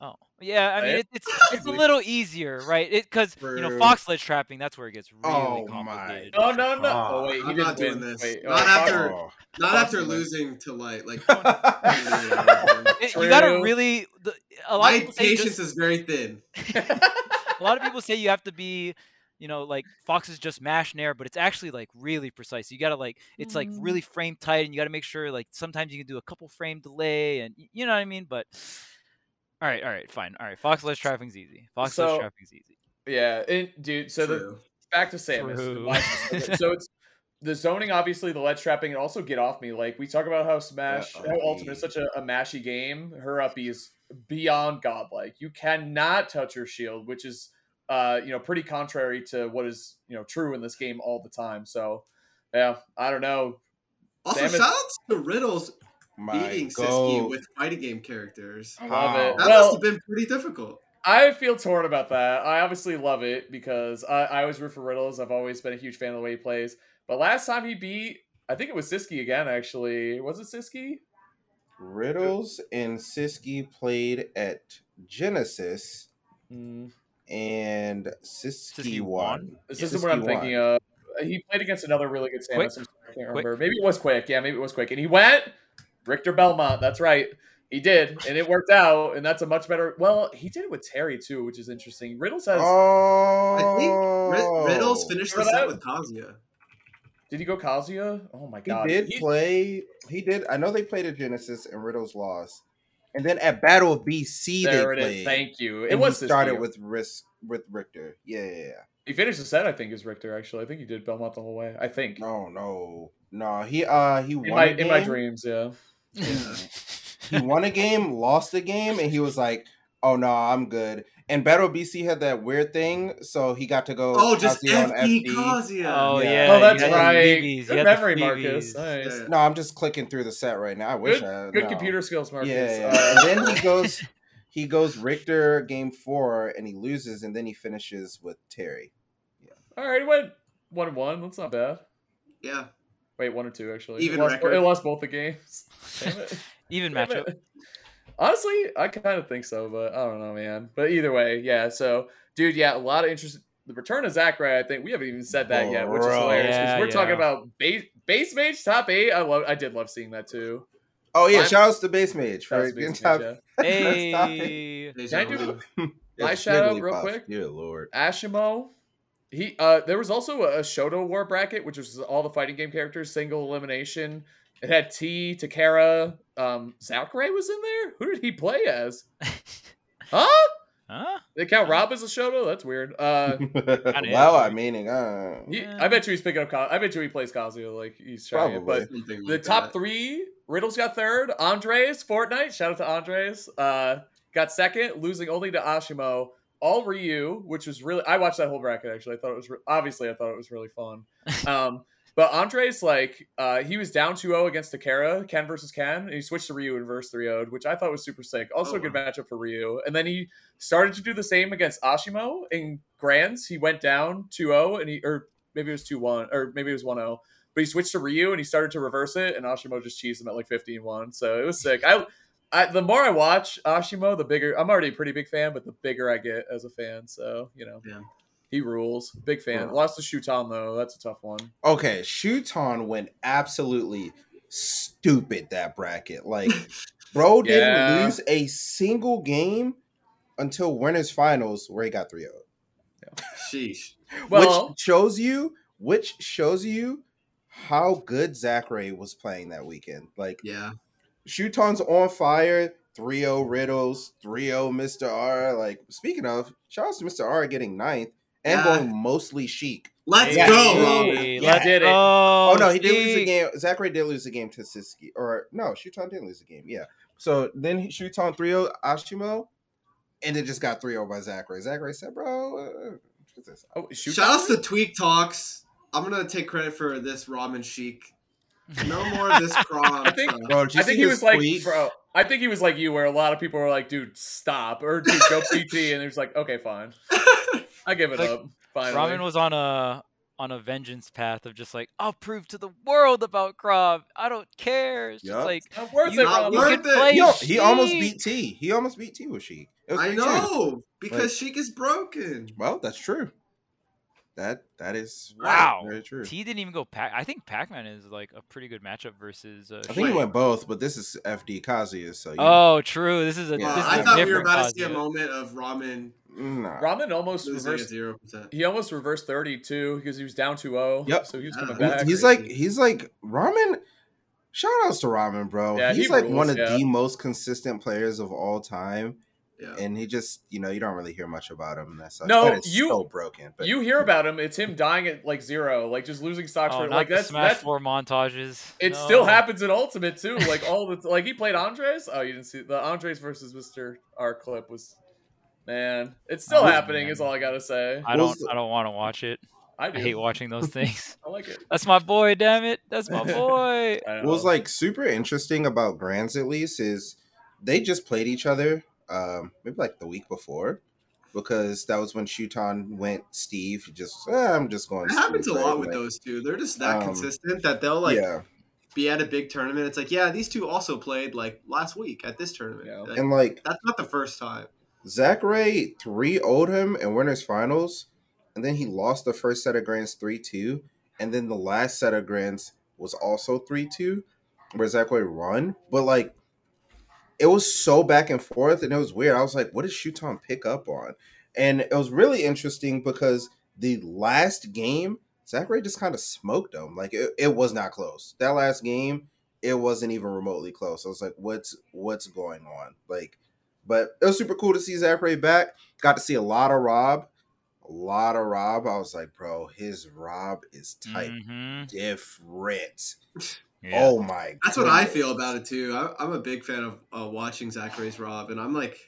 Oh, yeah. I mean, it, it's it's a little easier, right? Because you know True. fox ledge trapping. That's where it gets really Oh my complicated. Oh no no! Ah, oh wait, he I'm didn't doing win. this. Wait, Not oh, after- Oh. Not after losing to light. Like It- you gotta really. The, a lot of my people patience just- is very thin. a lot of people say you have to be you know like fox is just mash nair but it's actually like really precise you gotta like it's like Mm. really frame tight and you gotta make sure like sometimes you can do a couple frame delay and you know what i mean but all right all right fine all right fox ledge trapping's easy fox So- ledge trapping's easy yeah, and, dude. So the back to Samus. True. and why she's so it's the zoning, obviously, the ledge trapping, and also get off me. Like we talk about how Smash, Yeah, how. Ultimate is such a, a mashy game. Her uppy is beyond godlike. You cannot touch her shield, which is, uh, you know, pretty contrary to what is you know true in this game all the time. So, yeah, I don't know. Also, Samus- shout out to Riddles My beating Sisqui with fighting game characters. I love it. That well, must have been pretty difficult. I feel torn about that. I obviously love it because I, I always root for Riddles. I've always been a huge fan of the way he plays. But last time he beat, I think it was Sisqui again. Actually, was it Sisqui? Riddles and Sisqui played at Genesis, Mm, and Sisqui, Sisqui won. won? this isn't what I'm Sisqui thinking of. He played against another really good Samus. Quick? I'm sorry, I can't Quick? Maybe it was Quick. Yeah, maybe it was Quick. And he went Richter Belmont. That's right. He did, and it worked out. And that's a much better. Well, he did it with Terry too, which is interesting. Riddles has. Oh, I think Rid- Riddles finished the set with Kazuya. Did he go Kazuya? Oh my god, He god. did He- play. He did. I know they played a Genesis, and Riddles lost. And then at Battle of BC, there they it played. is. Thank you. It and was he Sisqui. started with Risk with Richter. Yeah, yeah, yeah. He finished the set, I think, is Richter. Actually, I think he did Belmont the whole way. I think No, no, no. He uh he in won my a in my dreams, yeah. Yeah. he won a game, lost a game, and he was like, "Oh no, I'm good." And Battle BC had that weird thing, so he got to go. Oh, just Kazuya on FD Kazuya. oh Yeah. yeah Oh, that's you had the right. BBs, Good had the memory, Marcus. Nice. Yeah. No, I'm just clicking through the set right now. I wish Good, I good no. computer skills, Marcus. Yeah, yeah. And then he goes, he goes Richter game four, and he loses, and then he finishes with Terry. all right, he went one and one. That's not bad. Yeah. Wait, one or two actually. Even it lost, record. It lost both the games. Damn it. even Damn matchup it. Honestly, I kind of think so, but I don't know, man. But either way, yeah. So, dude, yeah, a lot of interest. The return of Zackray, I think we haven't even said that yet, which is hilarious hilarious. 'cause Yeah, we're talking about base base mage top eight. I love. I did love seeing that too. Oh yeah, shout outs to Base Mage for That was top. mage, yeah. hey Can I do- vu. My Yes, shout out Jigglypuff. real quick? Dear Lord. Ashimo. He uh there was also a Shoto War bracket, which was all the fighting game characters, single elimination. It had Tea, Takara, um, Zackray was in there. Who did he play as? Huh? huh They count Rob as a Shoto? That's weird. Uh wow, I meaning, uh, he, I bet you he's picking up I bet you he plays Kazuya like he's trying it. But Probably. The like top that. three, Riddles got third, Andres, Fortnite, shout out to Andres. Uh got second, losing only to Ashimo. All Ryu, which was really I watched that whole bracket actually. I thought it was re- obviously I thought it was really fun. Um but Andres like uh he was down 2-0 against Takara, Ken versus Ken, and he switched to Ryu in verse 3 0 which I thought was super sick. Also Oh, a good wow. matchup for Ryu. And then he started to do the same against Ashimo in Grands. He went down 2-0 and he or maybe it was 2-1 or maybe it was 1-0. But he switched to Ryu and he started to reverse it, and Ashimo just cheesed him at like 15-1. So it was sick. I, I the more I watch Ashimo, the bigger I'm already a pretty big fan, but the bigger I get as a fan. So, you know. Yeah. He rules. Big fan. Uh-huh. Wow. Lost to Shuton though. That's a tough one. Okay, Shuton went absolutely stupid that bracket. Like, bro didn't Yeah. lose a single game until winners finals where he got 3 0. Sheesh. Well, which shows you, which shows you how good Zackray was playing that weekend. Like Yeah. Shuton's on fire. 3-0 Riddles, 3-0 Mr. R. Like speaking of, shout out to Mr. R getting ninth and Yeah. going mostly Sheik. Let's Yeah. go, Hey, Yeah. let's Did it. go, Oh, no, he did lose the game. Zackray did lose the game to Sisqui. Or no, Shuton did lose the game. Yeah. So then he Shuton 3-0 Ashimo, and it just got 3-0 by Zackray. Zackray said, bro, uh, what's this? oh, shoot Shout outs to Tweek Talks. I'm gonna take credit for this Ramen Sheik. No more of this Chrom. I think- Bro, I think he his was like, bro. I think he was like you, where a lot of people were like, "Dude, stop," or "Dude, go PT," and he was like, "Okay, fine, I give it Like, up." Finally, Ramen was on a on a vengeance path of just like I'll prove to the world about Grob. I don't care. It's just Yup. like not worth You- it. Not you worth can it. play. He, al- he almost beat Tea. He almost beat Tea with Sheik. It I know because Like- Sheik is broken. Well, that's true. That that is Wow. very true. Tea didn't even go Pac. I think Pac-Man is like a pretty good matchup versus. Uh, I think he went both, but this is FD Kazuya, so you Oh, true. This is a. Yeah. This is I a thought we were different about to see a moment of Ramen nah. Ramen almost reversed. zero percent. He almost reversed thirty two because he was down 2-0. Yep. So he was coming He- back. He's like he's like ramen. Shout outs to Ramen, bro. Yeah, he's he like rules, one of yeah. the most consistent players of all time, Yeah. and he just you know you don't really hear much about him. and That. No, That is you- so broken. But you hear about him. It's him dying at like zero, like just losing stocks Oh, for not like the that's Smash that's Four montages. It No. still happens in Ultimate too. Like all the like he played Andres. Oh, you didn't see the Andres versus Mister R clip was. Man, it's still Oh, happening. man. Is all I gotta say. I don't. I don't want to watch it. I I hate watching those things. I like it. That's my boy. Damn it. That's my boy. I what was like super interesting about Grands at least is they just played each other um maybe like the week before because that was when Shuton went Steve. Just "Ah, I'm just going. It happens a Steve," lot right? with Like, those two. They're just that Um, consistent that they'll like yeah, be at a big tournament. It's like, yeah, these two also played like last week at this tournament. Yeah. Like, and like that's not the first time. Zackray three owed him in winners finals, and then he lost the first set of grands three two, and then the last set of grands was also three two, where Zackray won. But like, it was so back and forth, and it was weird. I was like, what did Shuton pick up on? And it was really interesting because the last game, Zackray just kind of smoked him. Like it, it was not close. That last game, it wasn't even remotely close. I was like, what's what's going on? Like, but it was super cool to see Zackray back. Got to see a lot of Rob. A lot of Rob. I was like, bro, his Rob is type Mhm. different. Yeah. Oh my That's what I feel about it too. I, I'm a big fan of uh, watching Zackray's Rob, and I'm like,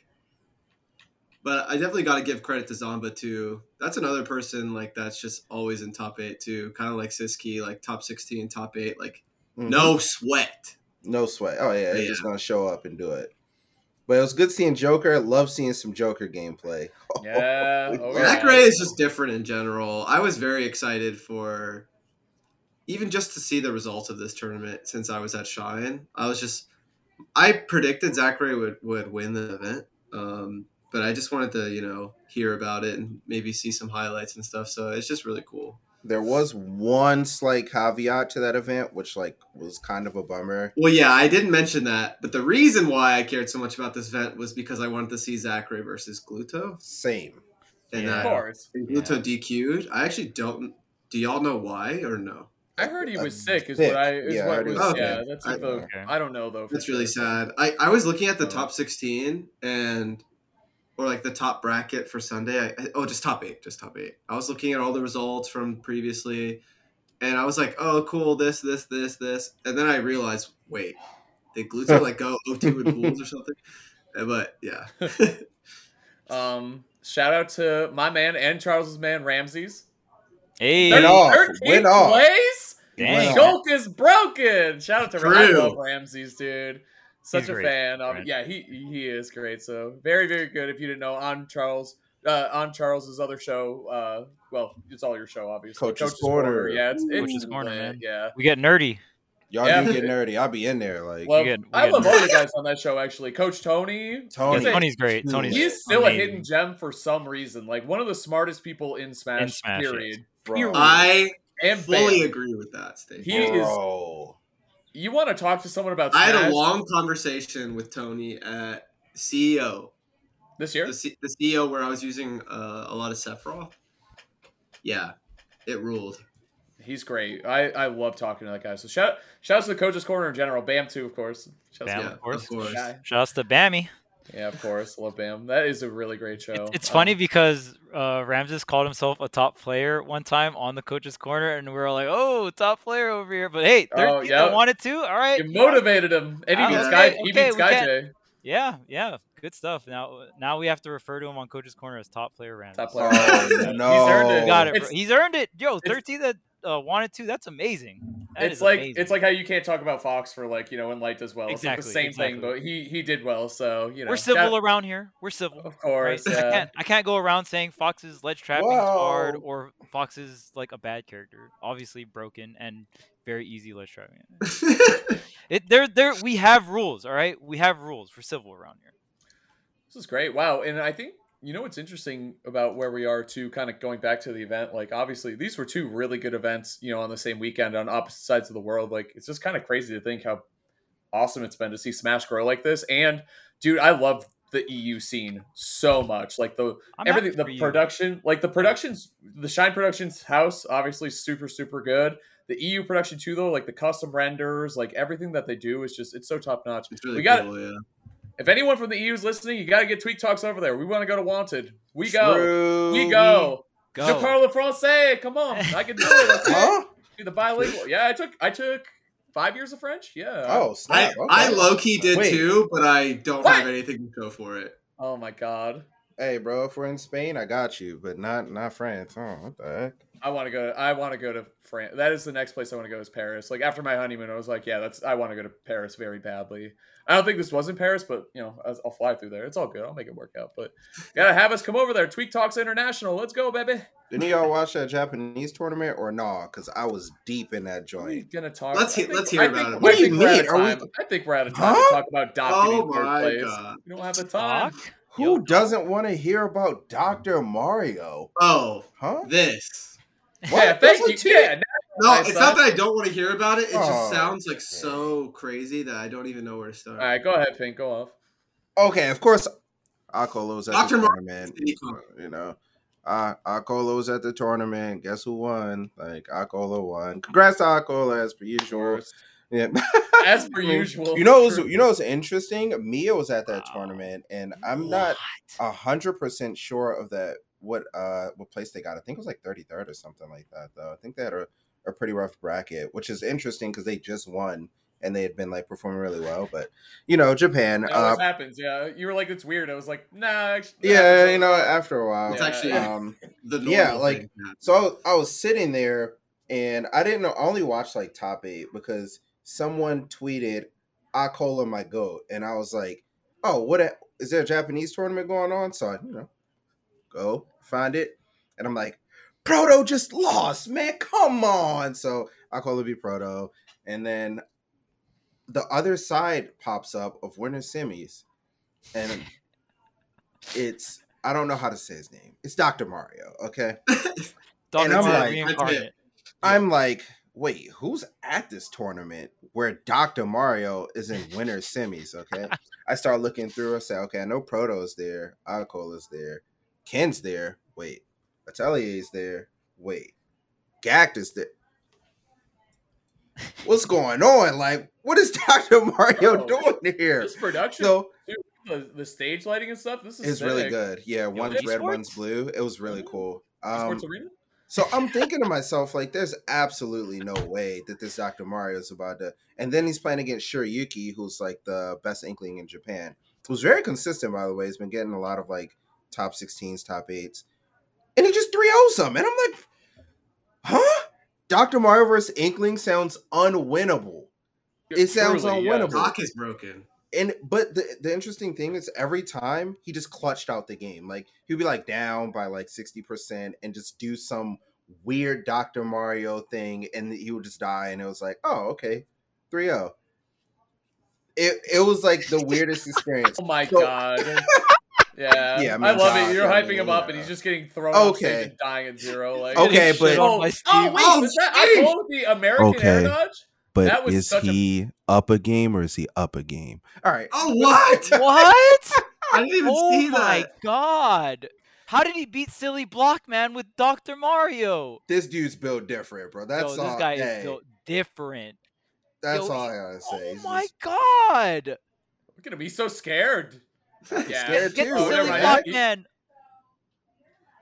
but I definitely got to give credit to Zomba too. That's another person like that's just always in top eight too, kind of like Sisqui, like top sixteen, top eight, like Mhm. no sweat. No sweat. Oh yeah, he's Yeah. just gonna show up and do it. But it was good seeing Joker. Love seeing some Joker gameplay. Yeah, oh, yeah. Is just different in general. I was very excited for even just to see the results of this tournament since I was at Shine. I was just I predicted Zackray would, would win the event. Um, but I just wanted to, you know, hear about it and maybe see some highlights and stuff. So it's just really cool. There was one slight caveat to that event, which like was kind of a bummer. Well, yeah, I didn't mention that, but the reason why I cared so much about this event was because I wanted to see Zackray versus Gluto, Same. and Yeah. Of uh, course. Gluto DQ'd. I actually don't. Do y'all know why or no? I heard he was sick. Is sick. what I is Yeah, what heard he was. was sick. Yeah, that's I- the. Okay. I don't know though. for That's really sad. I, I was looking at the top 16 and or like the top bracket for Sunday. I, I- oh, just top eight, just top eight. I was looking at all the results from previously, and I was like, oh, cool, this, this, this, this, and then I realized, wait, did Gluto like go 0-2 with pools or something? Uh, But yeah, Um, shout out to my man and Charles's man Ramses. Hey. Went off, 13th went off. place. Dang. Shulk is broken. Shout out to Ram- I love Ramses, dude. Such He's a great, fan. Um, right? yeah, he he is great. So very very good. If you didn't know, on Charles. Uh, on Charles's other show, uh, well, it's all your show, obviously. Coach's Corner. Yeah, it's, it's Coach's Corner, man. Yeah, We get nerdy. Y'all Yeah. do get nerdy. I'll be in there. Like love, get- we I get- love all the guys on that show. Actually, Coach Tony, Tony. Yeah, Tony's great. Tony's he's still a hidden gem for some reason. Like one of the smartest people in Smash. In Smash, yes. period. Bro. I And fully bam. agree with that statement. He is- Bro. You want to talk to someone about I had a long conversation with Tony at CEO, this year? the, C- the CEO where I was using uh, a lot of Sephiroth. yeah, it ruled. He's great. I, I love talking to that guy. So shout shout out to the coaches corner in general. Bam too, of course. Shout Bam, out Yeah, to of course. of course. Guy. Shouts to Bammy. Yeah, of course. Love Bam. That is a really great show. It's, it's Um, funny because uh, Ramses called himself a top player one time on the coach's corner, and we were all like, "Oh, top player over here." But hey, Oh, 13th, yeah. I wanted to. All right, You motivated him, and he Ah, beats okay, He okay, beats we Guy can't- J. yeah, yeah, good stuff. Now, now we have to refer to him on coach's corner as top player Ramses. Top player. Oh, Yeah. no. He's earned it. He got it. It's- He's earned it. Yo, 13 that uh, wanted to. That's amazing. That it's like amazing. it's like how you can't talk about Fox for like you know when Light does well. It's like the Exactly, same thing, but he he did well. So you know we're civil shout- around here. We're civil. Of right? course, I can't I can't go around saying Fox's ledge trapping is hard or Fox is like a bad character. Obviously broken and very easy ledge trapping. It there there we have rules, all right? We have rules for civil around here. This is great. Wow. And I think, you know, what's interesting about where we are too, kind of going back to the event, like obviously these were two really good events, you know, on the same weekend on opposite sides of the world. Like it's just kind of crazy to think how awesome it's been to see Smash grow like this. And dude, I love the EU scene so much. Like the I'm everything, the for you. production, like the productions, the Shine Productions house, obviously super, super good. The EU production too, though, like the custom renders, like everything that they do is just, it's so top notch. It's really We got- cool, yeah. If anyone from the EU is listening, you got to get Tweek Talks over there. We want to go to Wanted. We go. True. We go. Je Go. parle français. Come on, I can do it. Okay? Huh? Do the bilingual. Yeah, I took I took five years of French. Yeah. Oh, I, snap. I okay. low key did Wait. too, but I don't What? have anything to go for it. Oh my god. Hey, bro, if we're in Spain, I got you, but not not France. Oh, what the heck? I want to go. I want to go to France. That is the next place I want to go. Is Paris. Like after my honeymoon, I was like, yeah, that's. I want to go to Paris very badly. I don't think this was in Paris, but you know, I'll, I'll fly through there. It's all good. I'll make it work out. But gotta have us come over there. Tweek Talks International. Let's go, baby. Didn't y'all watch that Japanese tournament or nah? Because I was deep in that We're joint. gonna talk. Let's I he- think- let's hear I about think- it. I What do you we're out mean? Are we- time. I think we're out of time Huh? to talk about Doc getting Oh third my place. God. We don't have the time. Doc? Who Yo, doesn't want to hear about Dr. Mario? Oh, Huh? this. Yeah, What? thank That's you. what Yeah, No, Nice, it's huh? not that I don't want to hear about it. It Oh, just sounds like okay. so crazy that I don't even know where to start. All right, go ahead, Pink. Go off. Okay, of course, Acola was at Dr. the Mario- tournament. You know, uh, Acola was at the tournament. Guess who won? Like Acola won. Congrats to Acola as per usual. Yeah. As per I mean, usual. You know, what's, True. you know what's interesting? Mia was at that Wow. tournament, and I'm not What? a hundred percent sure of that. What uh, what place they got? I think it was like 33rd or something like that. Though I think they had a, a pretty rough bracket, which is interesting because they just won and they had been like performing really well. But you know, Japan. That Uh, happens. Yeah, you were like, it's weird. I was like, nah. Actually, yeah, you know, after a while, It's actually um, The Yeah, like, thing. So I was, I was sitting there and I didn't know, I only watched like top eight because someone tweeted i Acola my goat. And I was like, oh, what a, is there a Japanese tournament going on? So I, you know, go find it. And I'm like, Proto just lost, man. Come on. So Acola be Proto. And then the other side pops up of winner semis. And it's, I don't know how to say his name. It's Dr. Mario, okay? Dr. And I'm Mario like- reincarnate. I'm like, wait, who's at this tournament where Dr. Mario is in winner semis? Okay. I start looking through. I say, okay, I know Proto's there. Acola's there. Ken's there. Wait. Atelier's there. Wait. Gackt is there. What's going on? Like, what is Dr. Mario Oh. doing here? This production, So the, the stage lighting and stuff. This is it's really good. Yeah, one's red, esports? one's blue. It was really cool. Um, Esports arena. So I'm thinking to myself, like, there's absolutely no way that this Dr. Mario is about to. And then he's playing against Shuriyuki, who's like the best inkling in Japan. Who's very consistent, by the way. He's been getting a lot of like top 16s, top 8s. And he just 3 0 him. And I'm like, huh? Dr. Mario versus Inkling sounds unwinnable. It sounds Truly, yeah. unwinnable. Doc is broken. And but the the interesting thing is every time he just clutched out the game. Like he'd be like down by like 60% and just do some weird Dr. Mario thing and he would just die and it was like, "Oh, okay. 3-0." It it was like the weirdest experience. Oh my So- god. Yeah, Yeah, I I, love Doc, it. You're I hyping mean, him up, yeah. and he's just getting thrown off Okay. stage and dying at zero. Like, Okay, but- oh, oh wait, Oh, was that Steve! I told the American Okay. air dodge? But That was is such a- he up a game or is he up a game? All right. Oh, what? what? I didn't even oh see my god! How did he beat Silly Blockman with Dr. Mario? This dude's built different, bro. That's Yo, all. this guy hey, is built different. That's Yo, all he- I gotta say. Oh He's my just- god! We're gonna be so scared. Yeah. scared Get too. Oh, Silly never mind. right?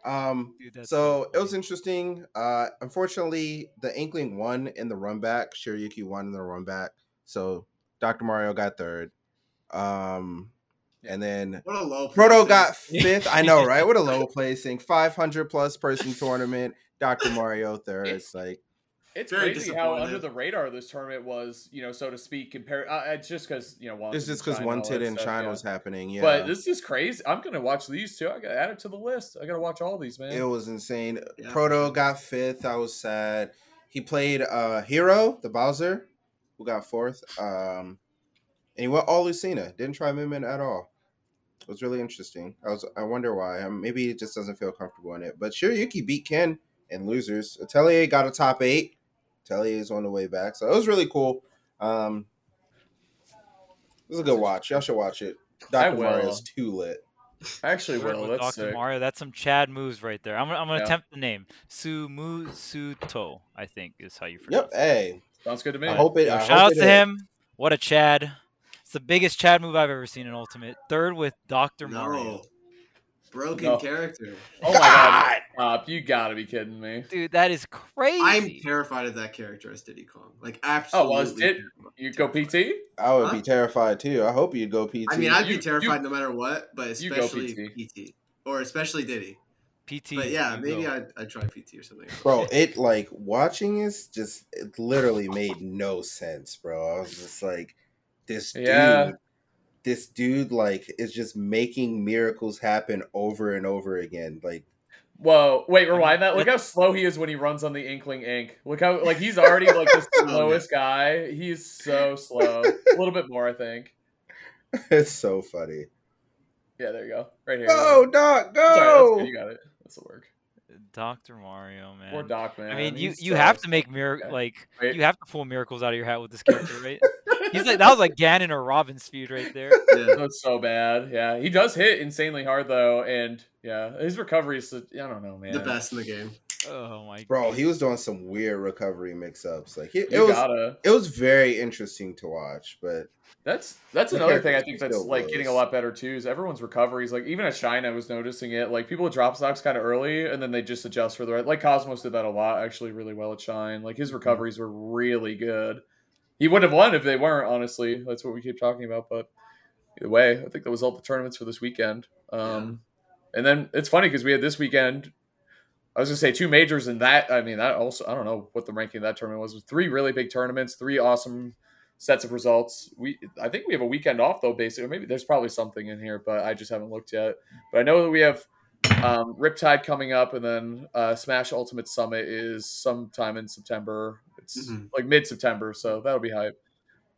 Um, Dude, that's so it was interesting. Uh, unfortunately, the Inkling won in the run back. Shiryuki won in the run back. So Dr. Mario got third. Um, and then What a low. Proto got fifth. I know, right? What a low placing. 500 plus person tournament. Dr. Mario third. It's- It's like, It's Very crazy how under the radar this tournament was, you know, so to speak. Compared, uh, it's just because you know, Wanted it's just because China one and tit that in stuff, China yeah. was happening. Yeah. But this is crazy. I'm gonna watch these too. I gotta add it to the list. I gotta watch all these, man. It was insane. Yeah, Proto got fifth. I was sad. He played uh Hero, the Bowser, who got fourth. Um and he went all Lucina. Didn't try Moomin at all. It was really interesting. I was I wonder why. Um, maybe he just doesn't feel comfortable in it. But sure, Yuki beat Ken and losers. Atelier got a top eight. Atelier is on the way back. So it was really cool. Um it was a good watch. Y'all should watch it. Dr. will. Mario's too lit. I actually Word will. with That's Dr. sick. Mario. That's some Chad moves right there. I'm, gonna- I'm gonna Yeah. attempt the name. Sumusuto, I think is how you Yep. pronounce it. Yep, hey. Sounds good to me. I hope it Yo, I shout hope out it to is. him. What a Chad. It's the biggest Chad move I've ever seen in Ultimate. Third with Dr. Mario. No. Broken No. character. Oh my god, Stop. you gotta be kidding me. Dude, that is crazy. I'm terrified of that character as Diddy Kong. Like Oh, absolutely. well, is it- You go PT? I would Huh? be terrified too. I hope you'd go PT. I mean, I'd You- be terrified no matter what, but especially PT. PT. or especially Diddy. PT. But yeah, maybe. I'd, I'd try PT or something. bro, it like watching is just it literally made no sense, bro. I was just like, this dude, Yeah. This dude, like, is just making miracles happen over and over again. Like, Whoa, wait, rewind that. Look how slow he is when he runs on the Inkling Ink. Look how like he's already like the slowest guy. He's so slow. A little bit more, I think. it's so funny. Yeah, there you go. Right here. Go, Doc, Sorry, that's go! good. You got it. This will work. Dr. Mario, man. Or Doc, man. I mean, you He's you so- have to make mir- Okay. like Wait. you have to pull miracles out of your hat with this character, right? He's like that was like Ganon or Robin's feud right there. Yeah. That's so bad. Yeah, he does hit insanely hard though, and yeah, his recovery is. I don't know, man. The best in the game. Oh my Bro, he was doing some weird recovery mix-ups. Like, it, it was gotta. it was very interesting to watch, but That's that's another thing I think that's still like getting a lot better too. Is everyone's recoveries like even at Shine I was noticing it. Like people would drop stocks kind of early and then they just adjust for the right. Like Cosmos did that a lot actually, really well at Shine. Like his mm. recoveries were really good. He wouldn't have won if they weren't. Honestly, that's what we keep talking about. But either way, I think that was all the tournaments for this weekend. Um, And then it's funny because we had this weekend. I was gonna say two majors and that. I mean that also. I don't know what the ranking of that tournament was. Three really big tournaments, three awesome sets of results. We I think we have a weekend off though, basically. Maybe there's probably something in here, but I just haven't looked yet. But I know that we have um, Riptide coming up, and then uh, Smash Ultimate Summit is sometime in September. It's Mhm. like mid September, so that'll be hype.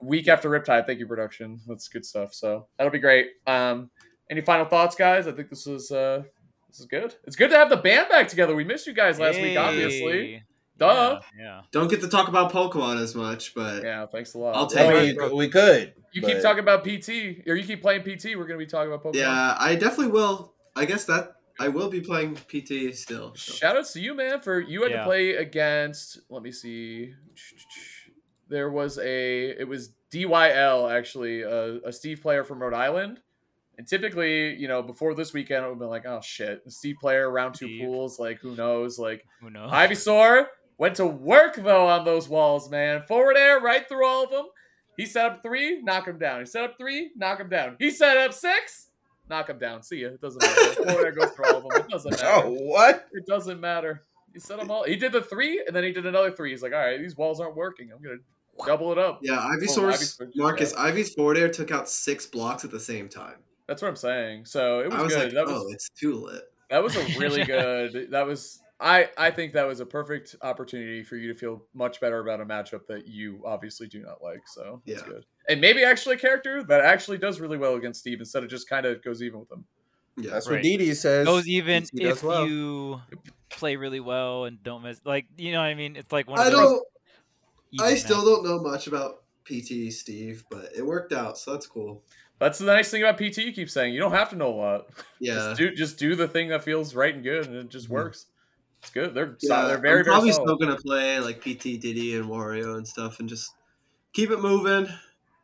Week after Riptide, thank you, production. That's good stuff. So that'll be great. Um, any final thoughts, guys? I think this is uh, this is good. It's good to have the band back together. We missed you guys last week, obviously. Duh. Yeah, yeah. Don't get to talk about Pokemon as much, but Yeah, thanks a lot. I'll I take Well, it. we could. You keep talking about PT, or you keep playing PT. We're gonna be talking about Pokemon. yeah, I definitely will. I guess that I will be playing PT still. so. Shout outs to you, man, for you had to play against. Let me see. There was a. It was DYL actually, a, a Steve player from Rhode Island. And typically, you know, before this weekend, it would have been like, oh shit, Steve player round two Steve. pools. Like, who knows? Like, Who knows? Ivysaur went to work though on those walls, man. Forward air right through all of them. He set up three, knock him down. He set up three, knock him down. He set up six, knock him down. See ya. It doesn't matter. Forward air goes through all of them. It doesn't oh, matter. Oh, what? It doesn't matter. He set them all. He did the three, and then he did another three. He's like, all right, these walls aren't working. I'm gonna double it up. Yeah, Well, Ivysaur's Ivysaur- Marcus Ivy's forward air took out six blocks at the same time. That's what I'm saying. So it was, I was good. like, that oh, was it's too lit. that was a really good. That was I I think that was a perfect opportunity for you to feel much better about a matchup that you obviously do not like. So that's Yeah. good. And maybe actually a character that actually does really well against Steve instead of just kind of goes even with him. Yeah, That's Right. what Didi says. goes even if well. you play really well and don't miss. Like you know what I mean? It's like one of I those don't. I still matches. don't know much about PT Steve, but it worked out, so that's cool. That's the nice thing about PT. You keep saying you don't have to know a lot. Yeah. Just do just do the thing that feels right and good, and it just Mhm. works. It's good. They're Yeah, so, they're very I'm probably very solid. still gonna play like PT, Diddy, and Wario and stuff, and just keep it moving.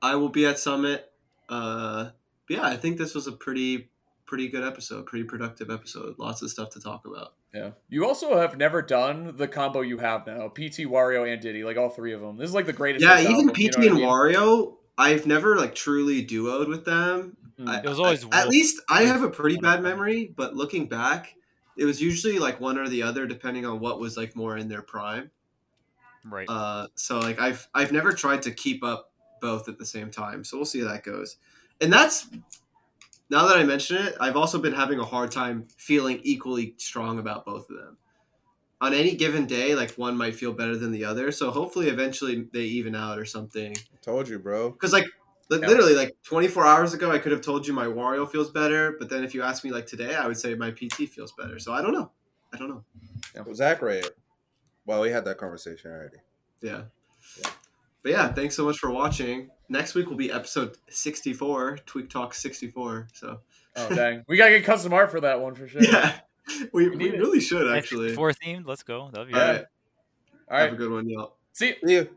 I will be at Summit. Uh, but yeah, I think this was a pretty, pretty good episode, pretty productive episode. Lots of stuff to talk about. Yeah. You also have never done the combo you have now: PT, Wario, and Diddy. Like all three of them. This is like the greatest. Yeah, even album, you PT know what I and mean? Wario, I've never like truly duoed with them. Mm. I- It was always I- at least I have a pretty bad memory, but looking back, it was usually like one or the other, depending on what was like more in their prime. Right. Uh, so like I've I've never tried to keep up both at the same time. So we'll see how that goes. And that's now that I mention it, I've also been having a hard time feeling equally strong about both of them. On any given day, like one might feel better than the other. So hopefully, eventually they even out or something. I Told you, bro. Because like li- Yeah. Literally like 24 hours ago, I could have told you my Wario feels better, but then if you ask me like today, I would say my PT feels better. So I don't know. I don't know. Zackray. Well, we had that conversation already. Yeah. Yeah. But yeah, thanks so much for watching. Next week will be episode 64, Tweek Talk 64. So Oh dang, we gotta get custom art for that one for sure. yeah, we, We we really should actually. Four themed. Let's go. That'd be All Yeah. Have a good one, y'all. See. See you.